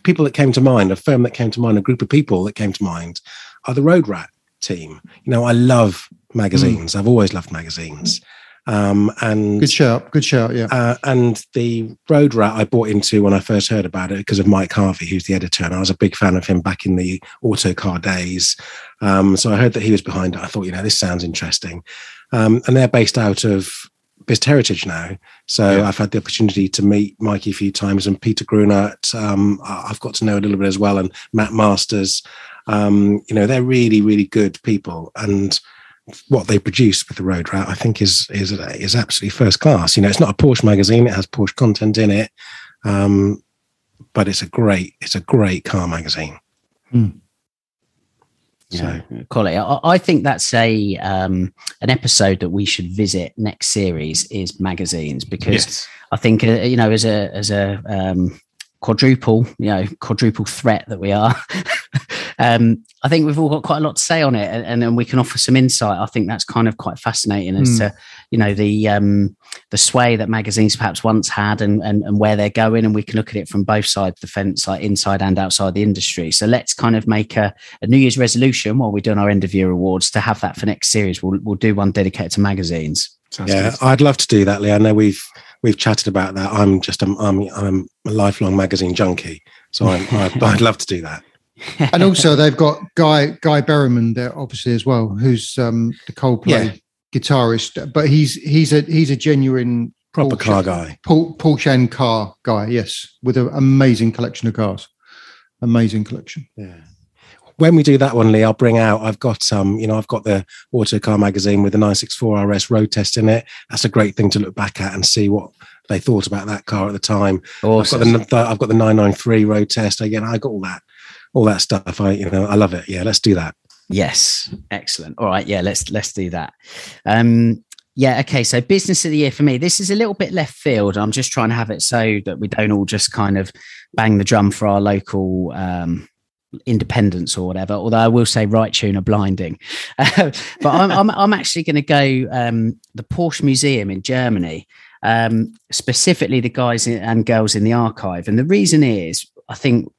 people that came to mind a firm that came to mind a group of people that came to mind are the road rat team you know i love magazines i've always loved magazines um and good shout good shout yeah uh, and the road rat I bought into when I first heard about it because of Mike Harvey, who's the editor, and I was a big fan of him back in the autocar days. Um, so I heard that he was behind it. I thought, you know, this sounds interesting. Um, and they're based out of Bicester Heritage now. So Yeah. I've had the opportunity to meet Mikey a few times and Peter Grunert. Um, I've got to know a little bit as well, and Matt Masters. Um, you know, they're really, really good people. And what they produce with the Road Rat, I think, is is is absolutely first class. You know, it's not a Porsche magazine; it has Porsche content in it, um, but it's a great it's a great car magazine. Yeah, quality. I, I think that's a um, an episode that we should visit next series is magazines because Yes. I think uh, you know as a as a um, quadruple you know quadruple threat that we are. um, I think we've all got quite a lot to say on it, and, and then we can offer some insight. I think that's kind of quite fascinating as Hmm. to you know the um, the sway that magazines perhaps once had, and, and and where they're going, and we can look at it from both sides of the fence, like inside and outside the industry. So let's kind of make a, a New Year's resolution while we're doing our end of year awards to have that for next series. We'll we'll do one dedicated to magazines. Sounds Yeah, good. I'd love to do that, Lee. I know we've we've chatted about that. I'm just a, I'm I'm a lifelong magazine junkie, so I'm, I'd, I'd love to do that. and also they've got Guy Guy Berryman there, obviously as well, who's um, the Coldplay Yeah. guitarist. But he's he's a he's a genuine Proper Porsche- car guy. Paul Porsche and car guy. Yes, with an amazing collection of cars. Amazing collection. Yeah. When we do that one, Lee, I'll bring out. I've got um, you know, I've got the Autocar magazine with the 964 RS road test in it. That's a great thing to look back at and see what they thought about that car at the time. Awesome. I've got the I've got the 993 road test again. I got all that, all that stuff. I you know, I love it. Yeah, let's do that. Yes, excellent. All right, yeah, let's let's do that. Um, yeah, okay. So business of the year for me, this is a little bit left field. I'm just trying to have it so that we don't all just kind of bang the drum for our local um, independence or whatever. Although I will say, right tune are blinding. but I'm, I'm I'm actually going to go um, the Porsche Museum in Germany, um, specifically the guys and girls in the archive. And the reason is, I think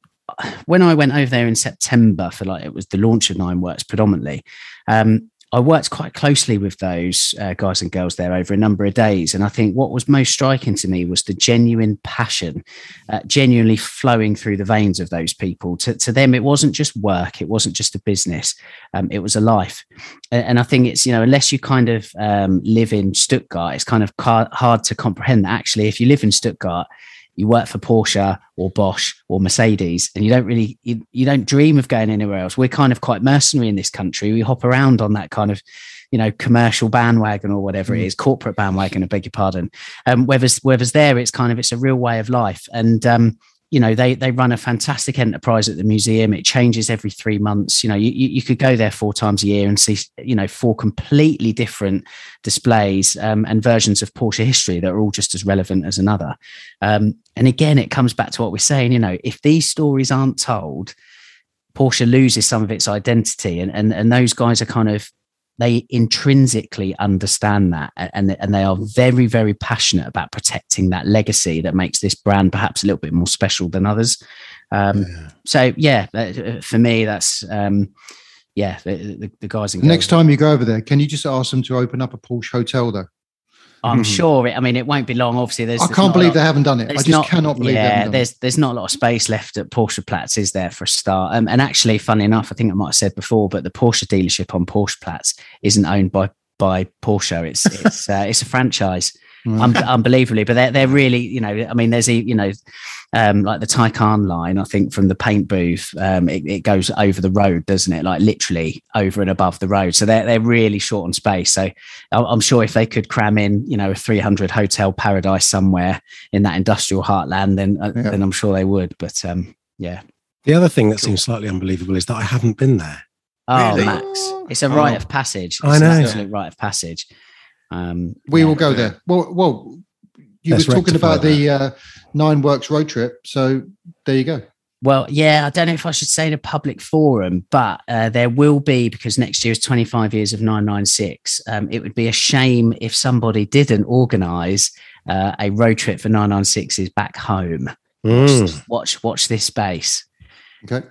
when I went over there in September for like it was the launch of Nine Works predominantly, um, I worked quite closely with those uh, guys and girls there over a number of days, and I think what was most striking to me was the genuine passion, uh, genuinely flowing through the veins of those people. To, to them, it wasn't just work, it wasn't just a business, um, it was a life. And, and I think it's you know unless you kind of um, live in Stuttgart, it's kind of hard to comprehend that actually if you live in Stuttgart you work for Porsche or Bosch or Mercedes, and you don't really you, you don't dream of going anywhere else. We're kind of quite mercenary in this country. We hop around on that kind of you know commercial bandwagon or whatever it is, corporate bandwagon. I beg your pardon. Um, whereas whereas there, it's kind of it's a real way of life, and um, you know they they run a fantastic enterprise at the museum. It changes every three months. You know you you could go there four times a year and see you know four completely different displays um, and versions of Porsche history that are all just as relevant as another. Um, and again, it comes back to what we're saying. You know, if these stories aren't told, Porsche loses some of its identity, and and and those guys are kind of they intrinsically understand that, and and they are very very passionate about protecting that legacy that makes this brand perhaps a little bit more special than others. Um, So yeah, uh, for me, that's um, yeah, the, the, the guys. Next time you go over there, can you just ask them to open up a Porsche hotel though? I'm sure. It, I mean, it won't be long. Obviously, there's. I there's can't believe lot- they haven't done it. I just cannot believe yeah, there's there's not a lot of space left at Porsche Platz, is there for a start? Um, and actually, funny enough, I think I might have said before, but the Porsche dealership on Porsche Platz isn't owned by by Porsche. It's it's uh, it's a franchise. Un- unbelievably, but they're they're really you know I mean there's a you know um, like the Taycan line I think from the paint booth um, it, it goes over the road doesn't it like literally over and above the road so they're they're really short on space so I- I'm sure if they could cram in you know a 300 hotel paradise somewhere in that industrial heartland then uh, Yeah. then I'm sure they would but um yeah The other thing that seems slightly unbelievable is that I haven't been there. oh Really? Max it's a rite Oh. of passage I it's know. an absolute rite of passage um We yeah. will go there. Well, well, you Let's were talking about the uh, Nine Works road trip, so there you go. Well, yeah, I don't know if I should say in a public forum, but uh, there will be because next year is 25 years of 996. Um, it would be a shame if somebody didn't organise uh, a road trip for 996s back home. Mm. Watch, watch this space. Okay.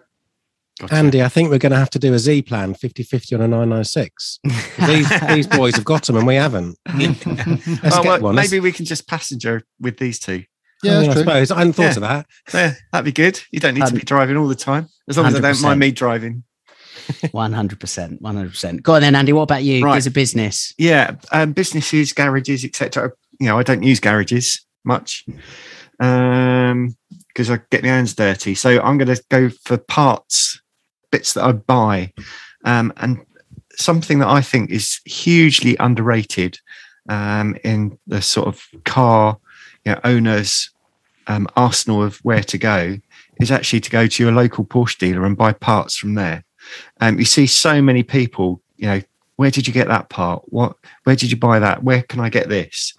Gotcha. Andy, I think we're going to have to do a Z plan 50 50 on a 996. these, these boys have got them and we haven't. Let's Oh, get well, one. Let's- maybe we can just passenger with these two. Yeah, I, mean, that's I true. suppose. I hadn't thought Yeah. of that. Yeah, that'd be good. You don't need to Um, be driving all the time, as long as they don't mind me driving. 100%. 100%. Go on then, Andy. What about you? Right. As a business. Yeah, um, businesses, garages, etc. You know, I don't use garages much because I get my hands dirty. So I'm going to go for parts, bits that I buy, um, and something that I think is hugely underrated um, in the sort of car you know, owners' um, arsenal of where to go is actually to go to your local Porsche dealer and buy parts from there. Um, you see so many people, you know, where did you get that part? What, where did you buy that? Where can I get this?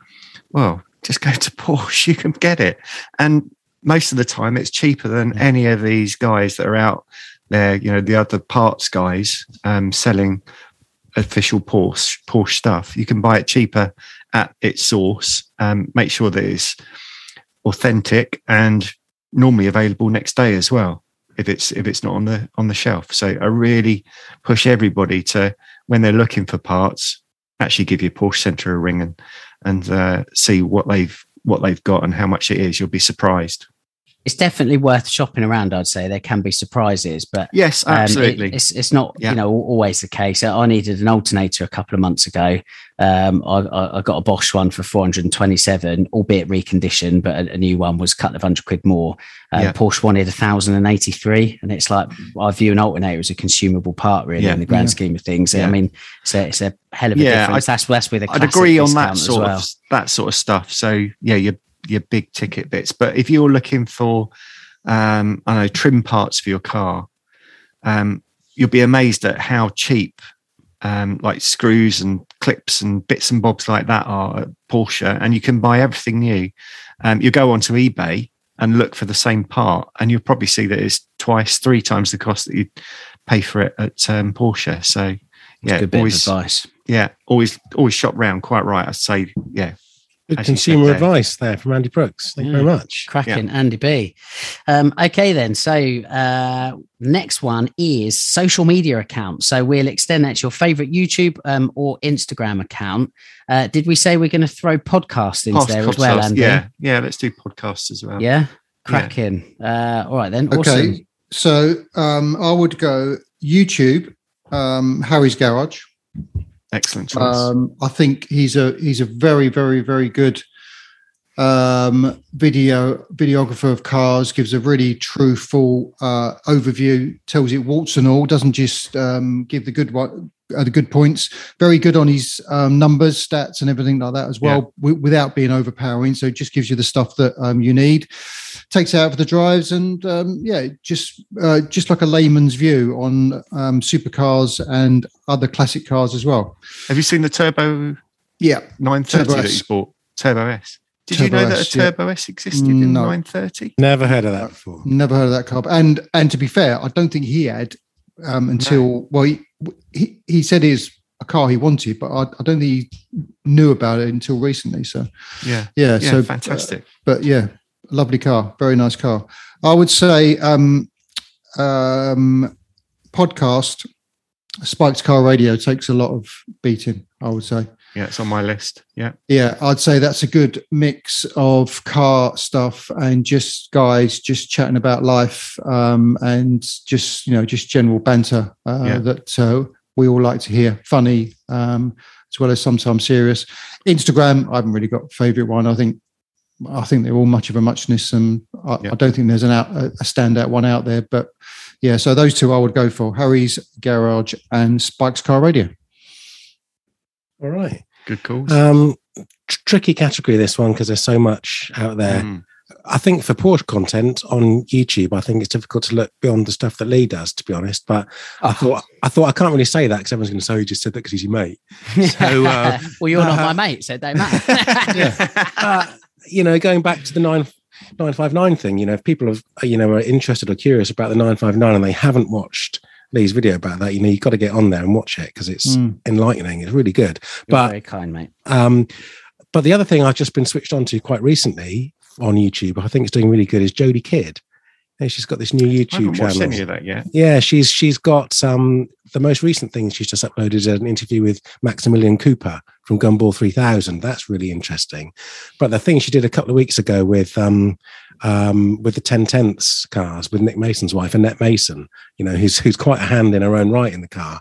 Well, just go to Porsche, you can get it. And most of the time it's cheaper than any of these guys that are out there, you know, the other parts guys um, selling official Porsche Porsche stuff. You can buy it cheaper at its source. Um, make sure that it's authentic and normally available next day as well if it's if it's not on the on the shelf. So I really push everybody to when they're looking for parts, actually give your Porsche Centre a ring and and uh, see what they've what they've got and how much it is. You'll be surprised it's definitely worth shopping around. I'd say there can be surprises, but yes, absolutely. Um, it, it's it's not yeah. you know always the case. I needed an alternator a couple of months ago. Um, I, I, got a Bosch one for 427, albeit reconditioned, but a, a, new one was a couple of hundred quid more. Um, yeah. Porsche wanted 1,083, and it's like I view an alternator as a consumable part, really, yeah. in the grand scheme of things. I mean, it's a, it's a hell of a difference. I, that's that's with a I'd agree on that sort well. of that sort of stuff. So yeah, you're your big ticket bits. But if you're looking for, um, I know, trim parts for your car, um, you'll be amazed at how cheap, um, like screws and clips and bits and bobs like that are at Porsche, and you can buy everything new. Um, you go onto eBay and look for the same part, and you'll probably see that it's twice, three times the cost that you pay for it at um, Porsche. So, yeah, always advice. Yeah, always always shop round. Quite right. I'd say, yeah, Good consumer advice there from Andy Brooks. Thank you very much. Cracking, yeah. Andy B. Um, okay, then. So, uh, next one is social media account. So, we'll extend that to your favorite YouTube um, or Instagram account. Uh, did we say we're going to throw podcasts into Past there podcasts, as well, Andy? Yeah, yeah, let's do podcasts as well. Yeah, cracking. Yeah. Uh, all right, then. Okay. Awesome. So, um, I would go YouTube, um, Harry's Garage. Excellent choice. Um, I think he's a he's a very very very good um, video videographer of cars. Gives a really true full uh, overview. Tells it warts and all. Doesn't just um, give the good one uh, the good points. Very good on his um, numbers, stats, and everything like that as well, yeah. w- without being overpowering. So it just gives you the stuff that um, you need. Takes out for the drives, and um, yeah, just uh, just like a layman's view on um, supercars and other classic cars as well. Have you seen the Turbo? Yeah, nine thirty that you bought. Turbo S. Did Turbo you know S, that a Turbo yeah. S existed in no. 930? Never heard of that before. Never heard of that car. And and to be fair, I don't think he had um, until no. well, he, he, he said he's a car he wanted, but I, I, don't think he knew about it until recently. So yeah, yeah, yeah so fantastic. Uh, but yeah, lovely car, very nice car. I would say um, um, podcast Spikes Car Radio takes a lot of beating. I would say. Yeah, it's on my list. Yeah. Yeah, I'd say that's a good mix of car stuff and just guys just chatting about life um, and just, you know, just general banter uh, yeah. that uh, we all like to hear. Funny, um, as well as sometimes serious. Instagram, I haven't really got a favorite one. I think I think they're all much of a muchness, and I, yeah. I don't think there's an out, a standout one out there. But yeah, so those two I would go for: Harry's Garage and Spike's Car Radio. All right. Good calls. Um, tr- tricky category this one because there's so much out there. Mm. I think for Porsche content on YouTube, I think it's difficult to look beyond the stuff that Lee does, to be honest. But oh. I thought I thought I can't really say that because everyone's going to say you just said that because he's your mate. So, uh, well, you're uh, not my mate, so it don't matter. yeah. Uh, you know, going back to the nine 959 thing, you know, if people have, you know, are interested or curious about the 959 and they haven't watched Lee's video about that, you know, you've got to get on there and watch it because it's mm. enlightening. It's really good. You're but very kind, mate. Um, but the other thing I've just been switched on to quite recently on YouTube, I think it's doing really good, is Jodie Kidd. And she's got this new YouTube channel. Any of that yet? Yeah, she's she's got um the most recent thing she's just uploaded is an interview with Maximilian Cooper from Gumball 3000. That's really interesting. But the thing she did a couple of weeks ago with um um, with the 10 tenths cars with Nick Mason's wife, Annette Mason, you know, who's who's quite a hand in her own right in the car,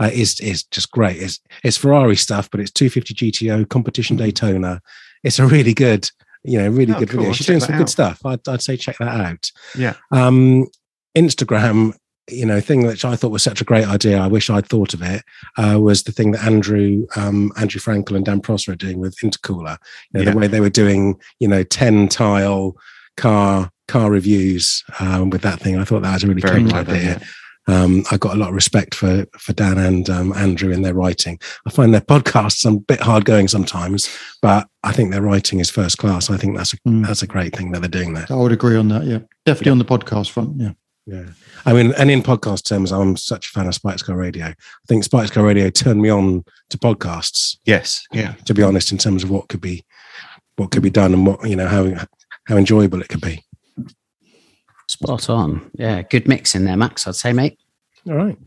uh, is is just great. It's it's Ferrari stuff, but it's 250 GTO competition mm-hmm. Daytona. It's a really good, you know, really oh, good cool. video. She's doing some out. good stuff. I'd, I'd say check that out. Yeah. Um, Instagram you know thing which I thought was such a great idea. I wish I'd thought of it. Uh, was the thing that Andrew um, Andrew Frankel and Dan Prosser are doing with Intercooler. You know, yeah. The way they were doing you know ten tile car car reviews um, with that thing. I thought that was a really Very clever idea. Yeah. Um, I got a lot of respect for for Dan and um, Andrew in their writing. I find their podcasts a bit hard going sometimes, but I think their writing is first class. I think that's a Mm. that's a great thing that they're doing there. I would agree on that. Yeah, definitely on the podcast front. Yeah. Yeah. I mean, and in podcast terms, I'm such a fan of Spikes Car Radio. I think Spikes Car Radio turned me on to podcasts, Yes. Yeah. to be honest, in terms of what could be what could be done and what, you know, how how enjoyable it could be. Spot on. Yeah, good mix in there, Max. I'd say, mate. All right.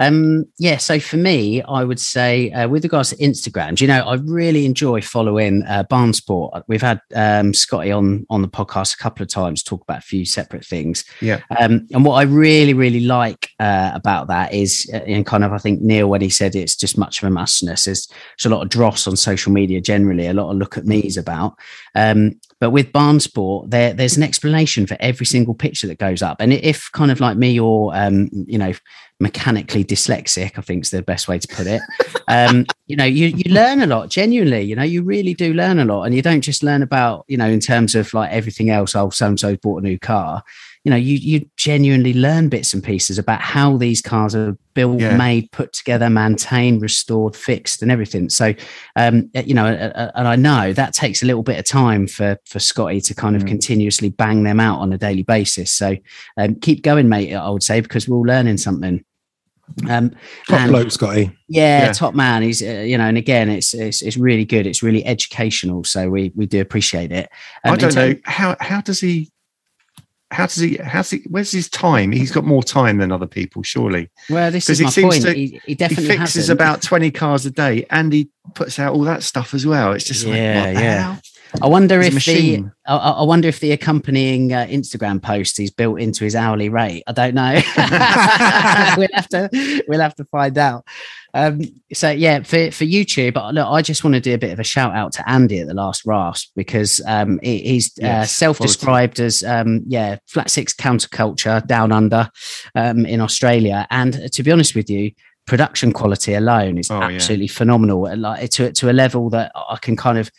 Um, yeah, so for me, I would say uh, with regards to Instagram, do you know, I really enjoy following uh, Barnsport. We've had um, Scotty on on the podcast a couple of times, talk about a few separate things. Yeah. Um, and what I really, really like uh, about that is, uh, and kind of, I think Neil, when he said it's just much of a mustness, there's, there's a lot of dross on social media generally, a lot of look at me's about. Um, but with Barnsport, there, there's an explanation for every single picture that goes up. And if kind of like me or, um, you know, mechanically dyslexic, I think is the best way to put it. Um, you know, you you learn a lot, genuinely. You know, you really do learn a lot, and you don't just learn about, you know, in terms of like everything else. Oh, so and so bought a new car. You know, you you genuinely learn bits and pieces about how these cars are built, Yeah. made, put together, maintained, restored, fixed, and everything. So, um, you know, and I know that takes a little bit of time for for Scotty to kind of Mm. continuously bang them out on a daily basis. So, um, keep going, mate. I would say because we're all learning something. Um, Top and- bloke, Scotty. yeah, Yeah. top man. He's uh, you know, and again, it's, it's it's really good. It's really educational. So we we do appreciate it. Um, I don't term- know how how does he how does he how's he where's his time? He's got more time than other people, surely. Well, this is it my seems point. to- he, he He definitely fixes hasn't. about 20 cars a day and he puts out all that stuff as well. It's just Yeah, like yeah. I wonder if the. I, I wonder if the accompanying uh, Instagram post is built into his hourly rate. I don't know. we'll have to we'll have to find out. Um, so yeah, for for YouTube, uh, look, I just want to do a bit of a shout out to Andy at the last rasp because um, he- he's uh, self-described as um, yeah flat six counterculture down under um, in Australia, and to be honest with you. Production quality alone is Oh, yeah. absolutely phenomenal, uh, like to to a level that I can kind of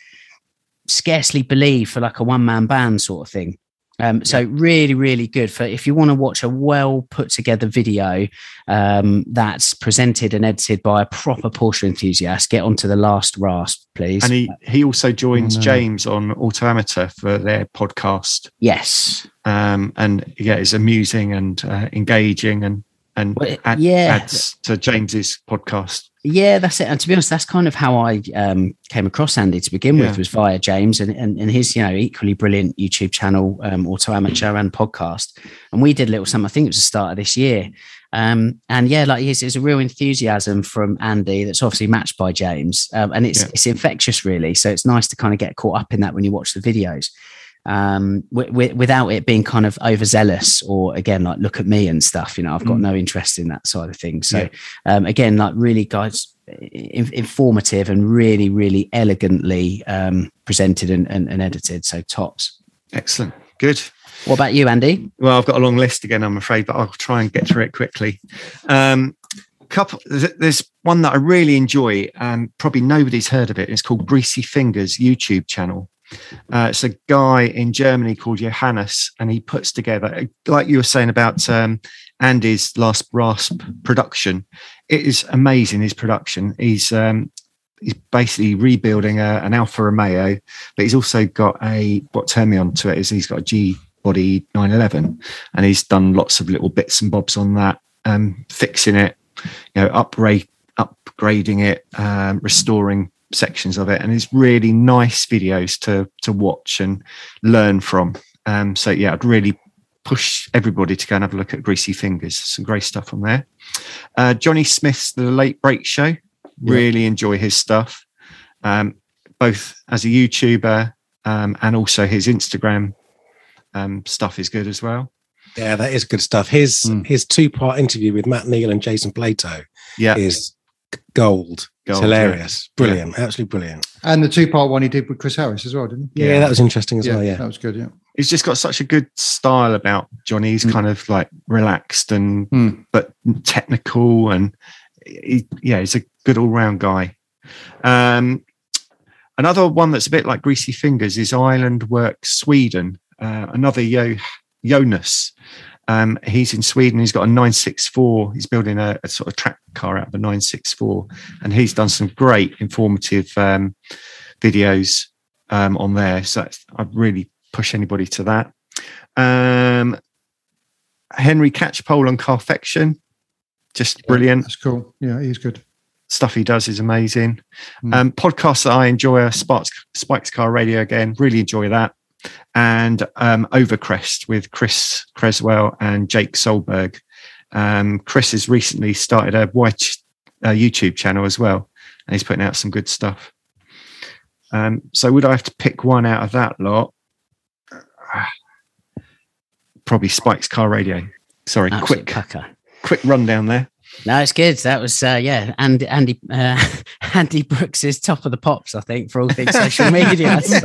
scarcely believe for like a one man band sort of thing. Um, so really, really good for if you want to watch a well put together video um, that's presented and edited by a proper Porsche enthusiast. Get onto the last rasp, please. And he, he also joins Oh, no. James on Auto Amateur for their podcast. yes, Um, and yeah, it's amusing and uh, engaging and and Well, it- add- yeah. adds to James's podcast. Yeah, that's it. And to be honest, that's kind of how I um, came across Andy to begin Yeah. with was via James and, and and his you know equally brilliant YouTube channel, um, Auto Amateur and podcast. And we did a little something. I think it was the start of this year. Um, and yeah, like it's, it's a real enthusiasm from Andy that's obviously matched by James, um, and it's Yeah. it's infectious, really. So it's nice to kind of get caught up in that when you watch the videos, um, wi- wi- without it being kind of overzealous or again like look at me and stuff. You know, I've got Mm. no interest in that side of things. So Yeah. um, again, like really, guys, in, informative and really, really elegantly um, presented and, and, and edited. So tops. Excellent. Good. What about you, Andy? Well, I've got a long list again, I'm afraid, but I'll try and get through it quickly. Um, couple, there's there's one that I really enjoy, and probably nobody's heard of it. It's called Greasy Fingers YouTube channel. Uh, it's a guy in Germany called Johannes, and he puts together, like you were saying about um, Andy's last rasp production. It is amazing. His production. He's um, he's basically rebuilding a, an Alfa Romeo, but he's also got a what turned me on to it is he's got a G body 911 and he's done lots of little bits and bobs on that um fixing it you know upgrade upgrading it um restoring sections of it and it's really nice videos to to watch and learn from. Um so yeah i'd really push everybody to go and have a look at greasy fingers. Some great stuff on there. Uh johnny smith's the late brake show. Really enjoy his stuff. Um both as a youtuber um and also his instagram um, stuff is good as well. Yeah, that is good stuff. His Mm. his two part interview with Matt Neal and Jason Plato Yeah, is gold. It's Gold, hilarious. Brilliant. Absolutely brilliant. And the two part one he did with Chris Harris as well, didn't he? Yeah, Yeah. that was interesting as yeah, well. Yeah. that was good. Yeah. he's just got such a good style about Johnny. He's Mm. kind of like relaxed and Mm. but technical, and he, yeah, he's a good all round guy. Um, another one that's a bit like Greasy Fingers is Island Work Sweden. Uh, another Yo Jonas. Um, he's in Sweden. He's got a 964. He's building a, a sort of track car out of a 964, and he's done some great informative um, videos um, on there. So that's- I'd really push anybody to that. Um, Henry Catchpole on Carfection, just brilliant That's cool. Yeah, he's good. stuff he does is amazing. Mm. Um, podcasts that I enjoy are Sparks, Spikes Car Radio again, really enjoy that. And um, Overcrest with Chris Creswell and Jake Solberg. Um, Chris has recently started a white uh, YouTube channel as well, and he's putting out some good stuff. Um, so, would I have to pick one out of that lot? Probably Spikes Car Radio. Sorry, Absolute quick, pucker. quick rundown there. No, it's good. That was uh, yeah, and Andy uh, Andy Brooks is top of the pops, I think, for all things social media. So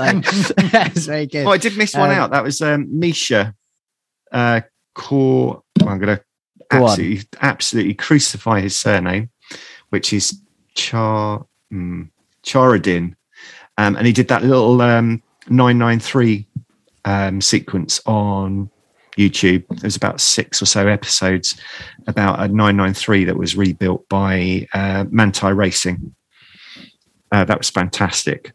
that's very good. Oh, I did miss one Um, out. That was um, Misha uh, Core. Well, I'm going to on. absolutely, absolutely crucify his surname, which is Char mm, Charadin. Um, and he did that little um, 993 um, sequence on YouTube. There was about six or so episodes about a 993 that was rebuilt by uh, Manthey Racing. Uh, that was fantastic.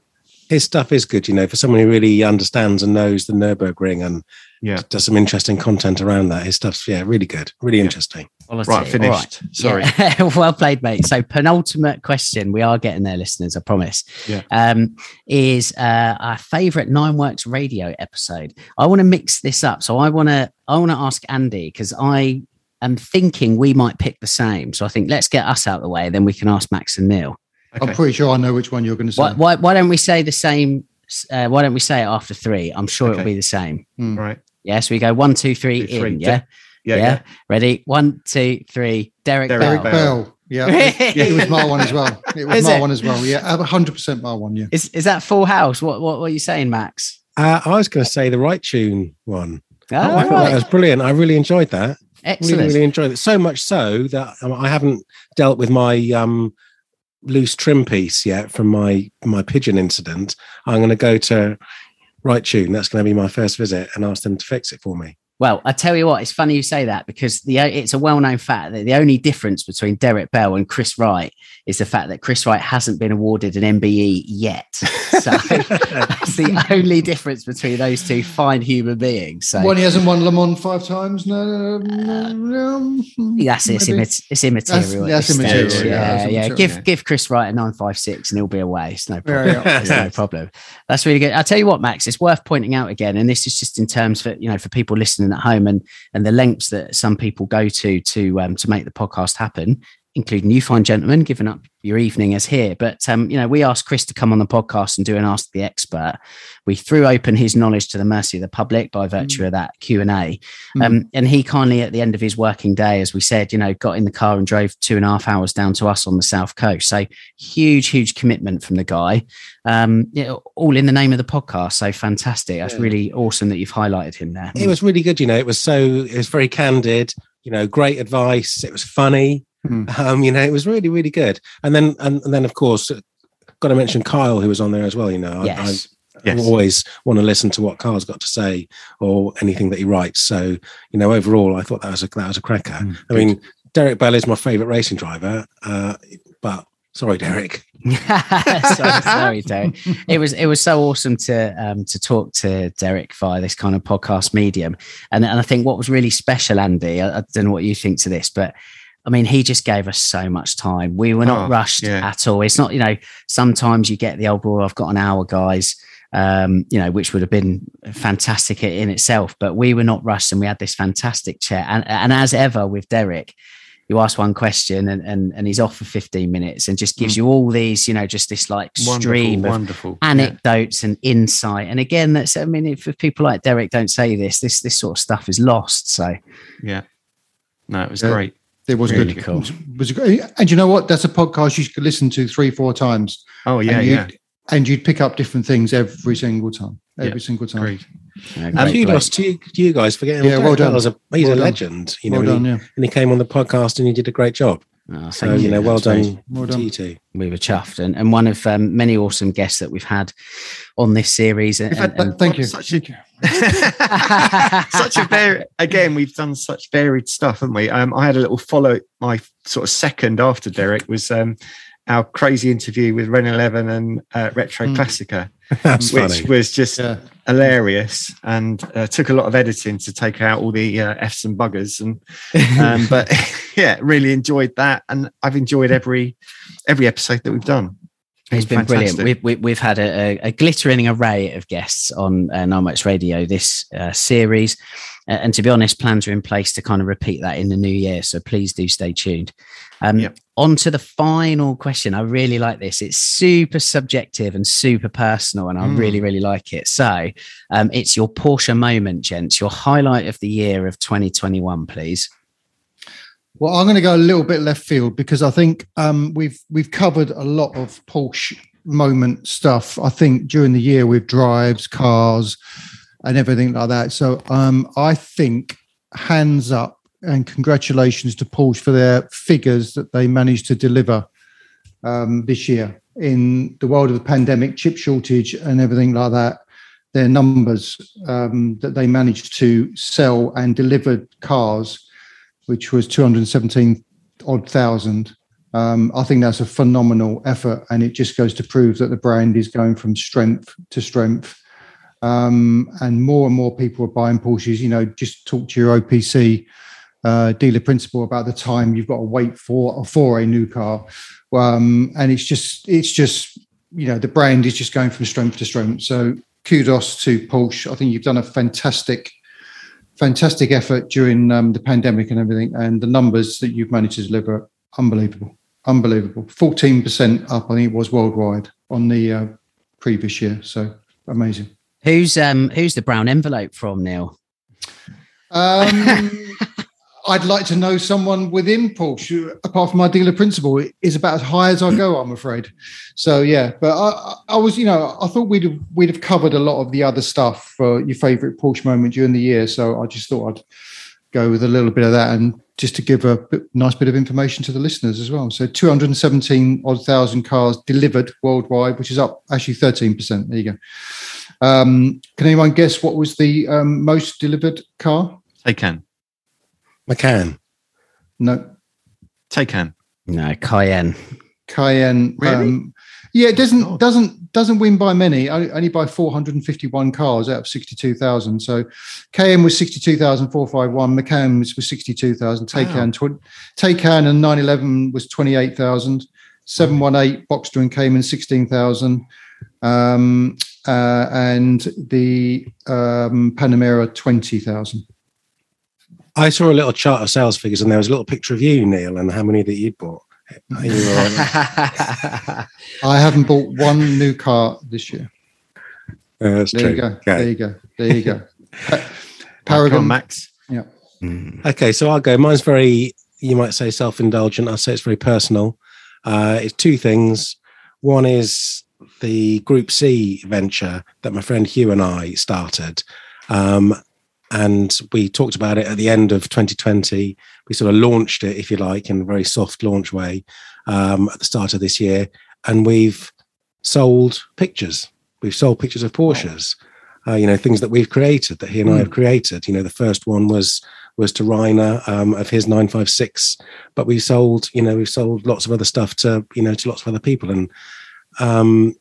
His stuff is good, you know, for someone who really understands and knows the Nurburgring and Yeah. does some interesting content around that. His stuff's yeah, really good, really interesting. Quality. Right, All finished. Sorry. Yeah. well played, mate. So, penultimate question. We are getting there, listeners. I promise. Yeah. Um, is uh, our favourite Nine Works radio episode? I want to mix this up. So, I want to I want to ask Andy because I am thinking we might pick the same. So, I think let's get us out of the way, then we can ask Max and Neil. Okay. I'm pretty sure I know which one you're going to say. Why, why, why don't we say the same? Uh, why don't we say it after three? I'm sure it'll be the same. Hmm. Right. Yeah. So we go one, two, three, Two, three. in. Yeah? Yeah. yeah. yeah. Ready? One, two, three. Derek, Derek Bell. Bell. Bell. Yeah. It was my one as well. It was Is my it? one as well. Yeah, hundred percent my one. Yeah. Is is that Full House? What what, what are you saying, Max? Uh, I was going to say the right tune one. Oh, I thought that was brilliant. I really enjoyed that. Excellent. Really, really enjoyed it. So much so that um, I haven't dealt with my um, loose trim piece yet from my my pigeon incident. I'm going to go to Right Tune. That's going to be my first visit and ask them to fix it for me. Well, I tell you what, it's funny you say that because the it's a well-known fact that the only difference between Derek Bell and Chris Wright is the fact that Chris Wright hasn't been awarded an MBE yet. So that's the only difference between those two fine human beings. So One he hasn't won Le Mans five times. No, no, no, no. that's it's, immat- it's immaterial. at that's immaterial, stage. yeah, Yeah, that's yeah. immaterial, Give yeah. give Chris Wright a nine five six and he'll be away. It's no problem. It's no problem. That's really good. I'll tell you what, Max, it's worth pointing out again, and this is just in terms for you know for people listening at home and and the lengths that some people go to to um, to make the podcast happen, including you fine gentlemen, giving up your evening as here. But um, you know, we asked Chris to come on the podcast and do an Ask the Expert. We threw open his knowledge to the mercy of the public by virtue of that Q and A, um, and he kindly, at the end of his working day, as we said, you know, got in the car and drove two and a half hours down to us on the south coast. So huge, huge commitment from the guy. Um, you know, all in the name of the podcast. So fantastic. That's really awesome that you've highlighted him there. It was really good. You know, it was so it was very candid. You know, great advice. It was funny. Hmm. Um, you know, it was really, really good. And then, and, and then, of course, got to mention Kyle, who was on there as well. You know, I- Yes. I, Yes. always want to listen to what Kyle's got to say or anything that he writes. So, you know, overall, I thought that was a that was a cracker. Mm, I mean, Derek Bell is my favourite racing driver, uh, but sorry, Derek. sorry, sorry, Derek. It was it was so awesome to um, to talk to Derek via this kind of podcast medium, and and I think what was really special, Andy. I, I don't know what you think to this, but I mean, he just gave us so much time. We were not Oh, rushed yeah. at all. It's not you know sometimes you get the old well, I've got an hour, guys. Um, you know, which would have been fantastic in itself, but we were not rushed, and we had this fantastic chat. And and as ever with Derek, you ask one question and, and and he's off for 15 minutes and just gives you all these you know just this like stream of wonderful. anecdotes and insight and again that's i mean if, if people like derek don't say this this this sort of stuff is lost so Yeah. No, it was Yeah. great. It was Really good. cool. It was, was good. And you know what? That's a podcast you could listen to three, four times. Oh yeah, and yeah. you'd, And you'd pick up different things every single time. Every Yeah, single time. Agreed. uh, And great kudos bloke. to you, to you guys for getting. Yeah, well done. Bell's a, he's Well a done. legend. You know, well and, done, he, yeah. and he came on the podcast and he did a great job. Oh, So thank you know, well That's great. done, Well to done. you two. we were chuffed and, and one of um, many awesome guests that we've had on this series and, We've had and- Thank you. Such a such a very again we've done such varied stuff haven't we um, i had a little follow my sort of second after derek was um, our crazy interview with ren 11 and uh, retro Mm. classica That's which funny. was just Yeah. hilarious and uh, took a lot of editing to take out all the uh, f's and buggers and um, but yeah really enjoyed that and i've enjoyed every every episode that we've done It's been brilliant. We've, we, we've had a, a, glittering array of guests on uh, Nine Radio this uh, series. Uh, and to be honest, plans are in place to kind of repeat that in the new year. So please do stay tuned. Um, Yep. On to the final question. I really like this. It's super subjective and super personal, and I Mm. really, really like it. So um, it's your Porsche moment, gents, your highlight of the year of 2021, please. Well, I'm going to go a little bit left field because I think um, we've we've covered a lot of Porsche moment stuff. I think during the year with drives, cars, and everything like that. So um, I think hands up and congratulations to Porsche for their figures that they managed to deliver um, this year in the world of the pandemic, chip shortage, and everything like that. Their numbers um, that they managed to sell and delivered cars which was 217 odd thousand. Um, I think that's a phenomenal effort, and it just goes to prove that the brand is going from strength to strength. Um, and more and more people are buying Porsches. You know, just talk to your OPC uh, dealer principal about the time you've got to wait for for a new car, um, and it's just it's just you know the brand is just going from strength to strength. So kudos to Porsche. I think you've done a fantastic fantastic effort during um, the pandemic and everything, and the numbers that you've managed to deliver, unbelievable, unbelievable. Fourteen percent up, I think it was worldwide on the uh, previous year. So amazing. Who's um who's the brown envelope from, Neil? Um, I'd like to know someone within Porsche, apart from my dealer principal, is about as high as I go. I'm afraid. So yeah, but I, I was, you know, I thought we'd have, we'd have covered a lot of the other stuff for your favourite Porsche moment during the year. So I just thought I'd go with a little bit of that and just to give a bit, nice bit of information to the listeners as well. So 217 odd thousand cars delivered worldwide, which is up actually 13 percent. There you go. Um, can anyone guess what was the um, most delivered car? Taycan. Macan. No, Taycan. No, Cayenne. Cayenne. Really? Um, yeah, it doesn't God. doesn't doesn't win by many. Only, only by 451 cars out of 62,000. So Cayenne was 62,451. Macan was, was 62,000. Taycan, tw- Taycan and 911 was 28,000. 718 Boxster and Cayman 16,000. Um, uh, and the um, Panamera 20,000. I saw a little chart of sales figures, and there was a little picture of you, Neil, and how many that you'd bought. You I haven't bought one new car this year. Uh, that's There true. you go. There you go. There you go. Pa- Come on, Paragon Max. Yeah. Okay, so I'll go. Mine's very, you might say, self-indulgent. I'll say it's very personal. Uh, it's two things. One is the Group C venture that my friend Hugh and I started. Um, and we talked about it at the end of 2020. We sort of launched it, if you like, in a very soft launch way um, at the start of this year. And we've sold pictures. We've sold pictures of Porsches, uh, you know, things that we've created, that he and I have created. You know, the first one was was to Reiner um, of his 956, but we sold, you know, we've sold lots of other stuff to, you know, to lots of other people. And um,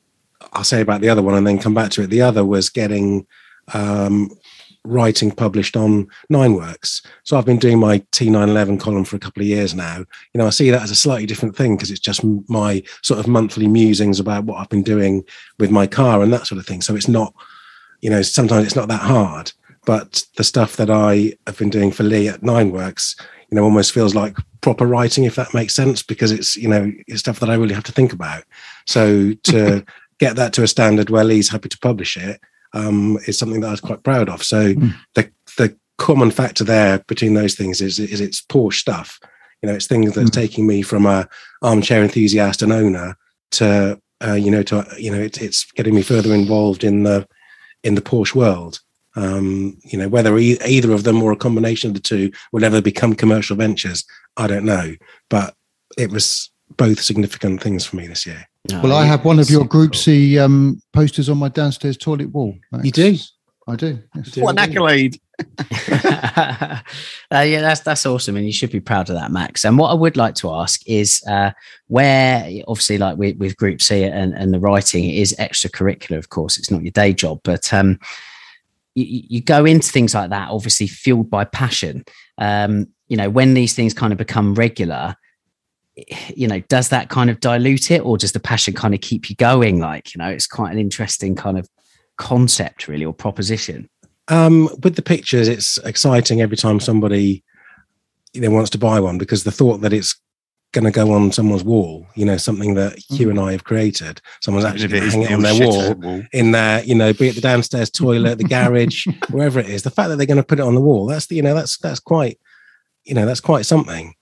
I'll say about the other one and then come back to it. The other was getting um, writing published on Nine Works. So I've been doing my T911 column for a couple of years now. You know, I see that as a slightly different thing because it's just my sort of monthly musings about what I've been doing with my car and that sort of thing. So it's not, you know, sometimes it's not that hard. But the stuff that I have been doing for Lee at Nine Works, you know, almost feels like proper writing, if that makes sense, because it's, you know, it's stuff that I really have to think about. So to get that to a standard where Lee's happy to publish it um, is something that I was quite proud of. So Mm. the the common factor there between those things is is it's Porsche stuff. You know, it's things that's Mm. taking me from a armchair enthusiast and owner to uh, you know to you know it's it's getting me further involved in the in the Porsche world. Um, you know, whether e- either of them or a combination of the two will ever become commercial ventures, I don't know. But it was both significant things for me this year. Well, I have one of your Group C um, posters on my downstairs toilet wall. Max. You do? I do. Yes. What an accolade! uh, yeah, that's that's awesome, and you should be proud of that, Max. And what I would like to ask is, uh, where obviously, like with, with Group C and, and the writing, it is extracurricular. Of course, it's not your day job, but um, you, you go into things like that, obviously fueled by passion. Um, you know, when these things kind of become regular, you know, does that kind of dilute it, or does the passion kind of keep you going? Like, you know, it's quite an interesting kind of concept, really, or proposition. Um, with the pictures, it's exciting every time somebody you know wants to buy one because the thought that it's going to go on someone's wall, you know, something that you and I have created. Someone's actually going to hang it on their wall, wall, in there, you know, be it the downstairs toilet, the garage, wherever it is. The fact that they're going to put it on the wall, that's the, you know, that's that's quite, you know, that's quite something.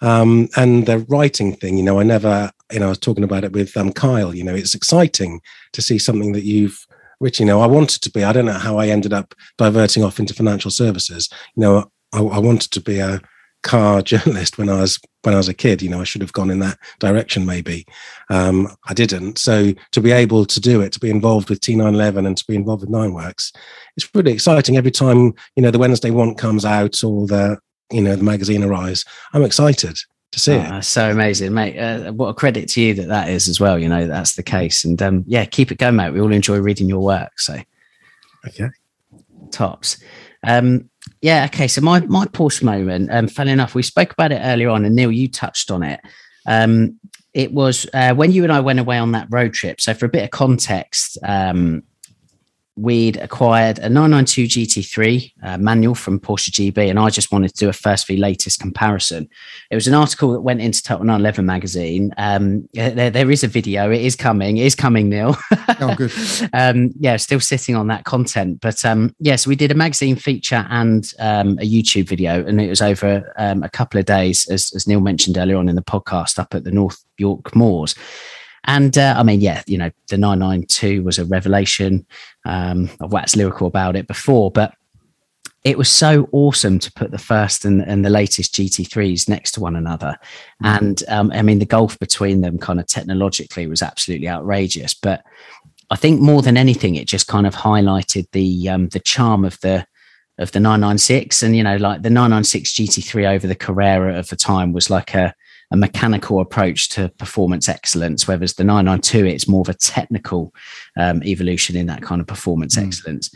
Um, and the writing thing, you know, I never, you know, I was talking about it with um, Kyle. You know, it's exciting to see something that you've which you know I wanted to be. I don't know how I ended up diverting off into financial services. You know, I, I, wanted to be a car journalist when I was when I was a kid. You know, I should have gone in that direction maybe. Um, I didn't. So to be able to do it, to be involved with T911 and to be involved with Nineworks, it's really exciting. Every time you know the Wednesday one comes out or the you know the magazine arrives, I'm excited to see oh, it. so amazing, mate. Uh, what a credit to you that that is as well. You know, that's the case. And um, yeah, keep it going, mate. We all enjoy reading your work. So, okay. Tops. Um, yeah, okay. So my my Porsche moment, um, funny enough, we spoke about it earlier on, and Neil, you touched on it. Um, it was uh, when you and I went away on that road trip. So for a bit of context, um, we'd acquired a 992 GT3 uh, manual from Porsche GB, and I just wanted to do a first v latest comparison. It was an article that went into Total 911 magazine. Um, there, there is a video. It is coming. It is coming, Neil. oh, good. um, yeah, still sitting on that content. But um, yes, yeah, so we did a magazine feature and um, a YouTube video, and it was over um, a couple of days, as, as Neil mentioned earlier on in the podcast, up at the North York Moors. And uh, I mean, yeah, you know, the 992 was a revelation. Um, I've waxed lyrical about it before, but it was so awesome to put the first and, and the latest GT3s next to one another. Mm. And um, I mean, the gulf between them kind of technologically was absolutely outrageous. But I think more than anything, it just kind of highlighted the um, the charm of the of the 996 and you know like the 996 GT3 over the Carrera of the time was like a a mechanical approach to performance excellence, whereas the 992, it's more of a technical um, evolution in that kind of performance mm. excellence.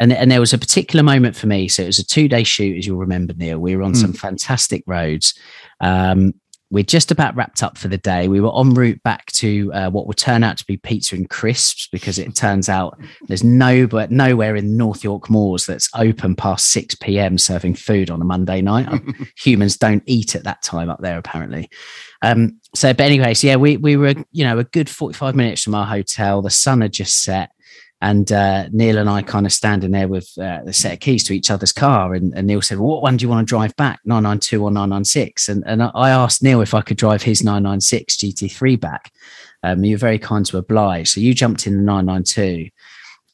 And, and there was a particular moment for me. So it was a two day shoot, as you'll remember, Neil. We were on mm. some fantastic roads. Um, we're just about wrapped up for the day. We were en route back to uh, what would turn out to be pizza and crisps because it turns out there's no but nowhere in North York Moors that's open past 6 p.m. serving food on a Monday night. Humans don't eat at that time up there apparently. Um, so, but anyways, yeah, we we were you know a good 45 minutes from our hotel. The sun had just set and uh, Neil and I kind of standing there with uh, the set of keys to each other's car. And, and, Neil said, well, What one do you want to drive back, 992 or 996? And, and I asked Neil if I could drive his 996 GT3 back. Um, you were very kind to oblige. So you jumped in the 992.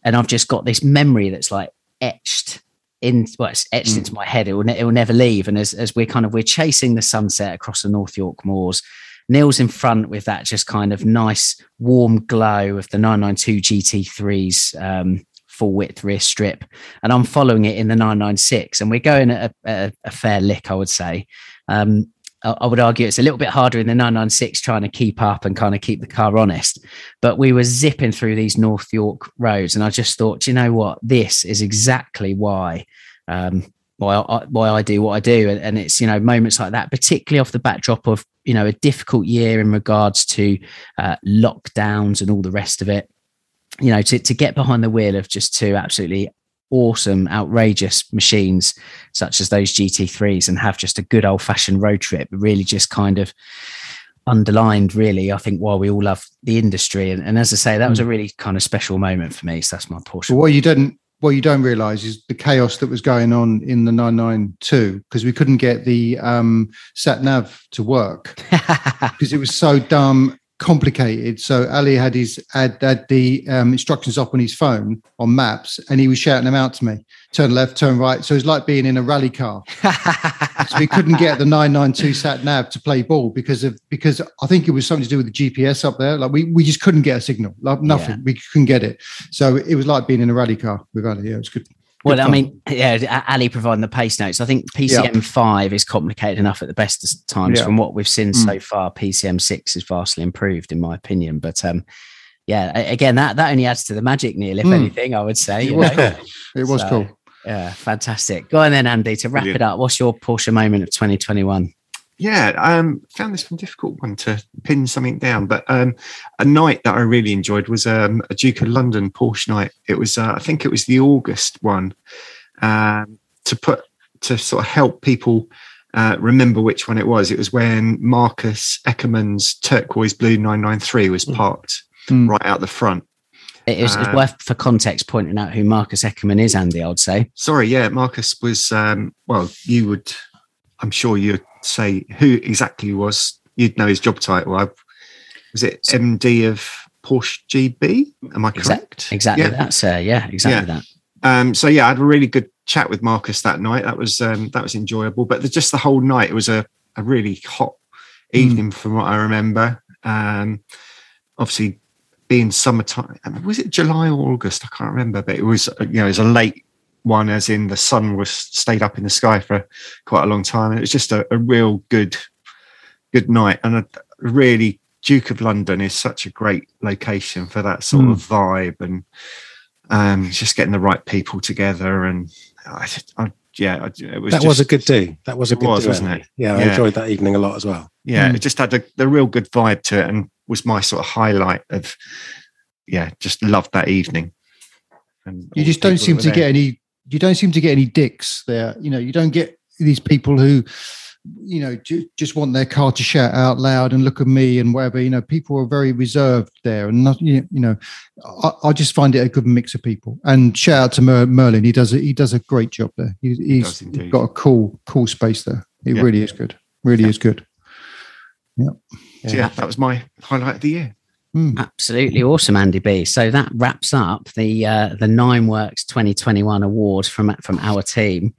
And I've just got this memory that's like etched in well, it's etched mm. into my head. It will, ne- it will never leave. And as, as we're kind of we're chasing the sunset across the North York moors, Neil's in front with that just kind of nice warm glow of the 992 GT3's um, full width rear strip, and I'm following it in the 996, and we're going at a, a, fair lick, I would say. Um, I, I would argue it's a little bit harder in the 996 trying to keep up and kind of keep the car honest. But we were zipping through these North York roads, and I just thought, you know what? This is exactly why um, why I, why I do what I do. And, and, it's, you know, moments like that, particularly off the backdrop of, you know, a difficult year in regards to uh, lockdowns and all the rest of it. You know, to, to get behind the wheel of just two absolutely awesome, outrageous machines such as those GT3s and have just a good old fashioned road trip really just kind of underlined really i think why we all love the industry and, and as i say that was a hmm. really kind of special moment for me so that's my portion well, what you didn't what you don't realize is the chaos that was going on in the 992 because we couldn't get the um, sat nav to work. Because it was so dumb complicated. So Ali had his had, had the um, instructions up on his phone on maps, and he was shouting them out to me: turn left, turn right. So it's like being in a rally car. so we couldn't get the 992 sat nav to play ball because of because I think it was something to do with the GPS up there. Like we we just couldn't get a signal, like nothing. Yeah. We couldn't get it. So it was like being in a rally car with Ali. Yeah, it was good. Well, I mean, yeah, Ali providing the pace notes. I think PCM yep. five is complicated enough at the best of times. Yep. From what we've seen mm. so far, PCM six is vastly improved, in my opinion. But um, yeah, again, that that only adds to the magic, Neil. If mm. anything, I would say. It was cool. It was so, cool. Yeah, fantastic. Go on then, Andy. To wrap Brilliant. it up, what's your Porsche moment of 2021? Yeah, um, found this one difficult one to pin something down, but um, a night that I really enjoyed was um, a Duke of London Porsche night. It was, uh, I think, it was the August one, um, to put to sort of help people uh, remember which one it was. It was when Marcus Eckermann's turquoise blue 993 was hmm. parked mm. right out the front. It is um, worth for context pointing out who Marcus Eckermann is, Andy. I'd say. Sorry, yeah, Marcus was. Um, well, you would, I'm sure you'd say who exactly was. You'd know his job title. I, was it MD of Porsche GB? Am I correct? Exactly, exactly yeah. that, sir. Yeah, exactly yeah. that. Um, so yeah, I had a really good chat with Marcus that night. That was um, that was enjoyable. But the, just the whole night, it was a, a really hot evening mm. from what I remember. Um, obviously, being summertime, I mean, was it July or August? I can't remember, but it was you know it was a late one, as in the sun was stayed up in the sky for quite a long time. And it was just a, a real good good night, and a, really Duke of London is such a great location for that sort mm. of vibe and um, just getting the right people together. And I, I yeah, it was that just, was a good day. That was a good was, day, wasn't it? Yeah, I enjoyed that evening a lot as well. Yeah, mm. it just had a, a real good vibe to it, and was my sort of highlight of. Yeah, just loved that evening. And you just don't seem to there. get any. You don't seem to get any dicks there. You know, you don't get these people who you know, ju- just want their car to shout out loud and look at me and whatever. You know, people are very reserved there, and not, you know, I, I just find it a good mix of people. And shout out to Mer- Merlin; he does a, he does a great job there. He, he's he got a cool cool space there. It yeah. really is good. Really yeah. is good. Yeah. yeah. yeah, that was my highlight of the year. Mm. Absolutely awesome, Andy B. So that wraps up the uh, the Nine Works 2021 awards from from our team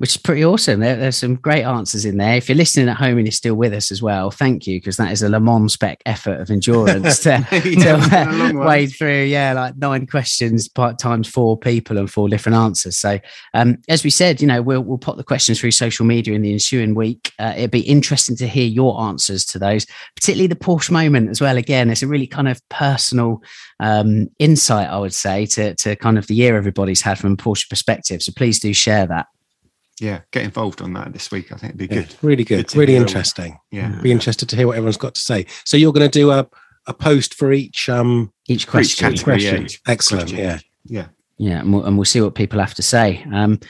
which is pretty awesome. There, there's some great answers in there. If you're listening at home and you're still with us as well, thank you because that is a Le Mans spec effort of endurance to, yeah, to wade through. Yeah, like nine questions times four people and four different answers. So, um, as we said, you know, we'll we'll pop the questions through social media in the ensuing week. Uh, it'd be interesting to hear your answers to those, particularly the Porsche moment as well. Again, it's a really kind of personal um, insight, I would say, to to kind of the year everybody's had from a Porsche perspective. So please do share that yeah, get involved on that this week. I think it'd be yeah, good. Really good. good really interesting. Yeah. Be interested to hear what everyone's got to say. So you're going to do a, a post for each um each question. Each question. Yeah, Excellent. Question. Yeah. Yeah. Yeah. And we'll, and we'll see what people have to say. Um,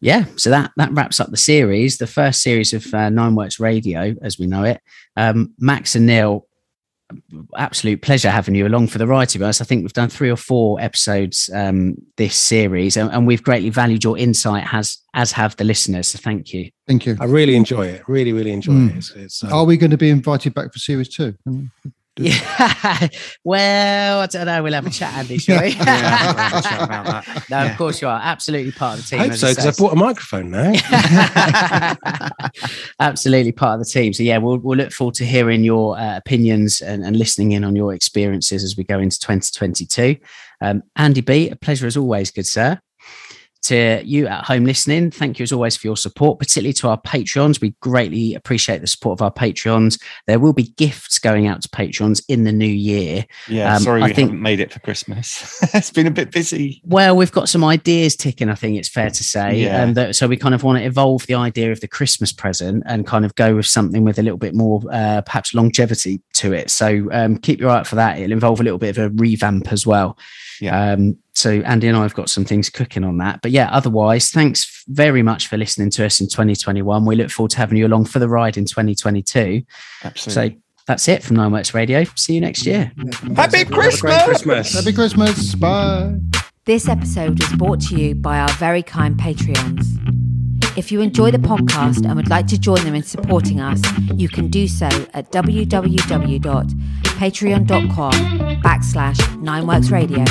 yeah, so that that wraps up the series, the first series of uh, Nine Works Radio, as we know it. Um, Max and Neil absolute pleasure having you along for the ride. To be honest, I think we've done three or four episodes um, this series, and, and, we've greatly valued your insight, as as have the listeners. So thank you. Thank you. I really enjoy it. Really, really enjoy mm. it. It's, it's, um... Are we going to be invited back for series two? Yeah. well, I don't know. We'll have a chat, Andy, shall we? yeah, no, of course you are. Absolutely part of the team. I hope so, because I bought a microphone now. Absolutely part of the team. So, yeah, we'll, we'll look forward to hearing your uh, opinions and, and listening in on your experiences as we go into 2022. Um, Andy B, a pleasure as always, good sir to you at home listening, thank you as always for your support, particularly to our Patreons. We greatly appreciate the support of our Patreons. There will be gifts going out to Patreons in the new year. Yeah, um, sorry, I we think, haven't made it for Christmas. it's been a bit busy. Well, we've got some ideas ticking, I think it's fair to say. Yeah. And that, so we kind of want to evolve the idea of the Christmas present and kind of go with something with a little bit more, uh, perhaps longevity to it. So um, keep your eye out for that. It'll involve a little bit of a revamp as well. Yeah. Um, so Andy and I have got some things cooking on that. But yeah, otherwise, thanks very much for listening to us in 2021. We look forward to having you along for the ride in 2022. Absolutely. So that's it from Nine Works Radio. See you next year. Happy Christmas. Christmas. Happy Christmas. Bye. This episode was brought to you by our very kind Patreons. If you enjoy the podcast and would like to join them in supporting us, you can do so at www.patreon.com backslash nineworks radio.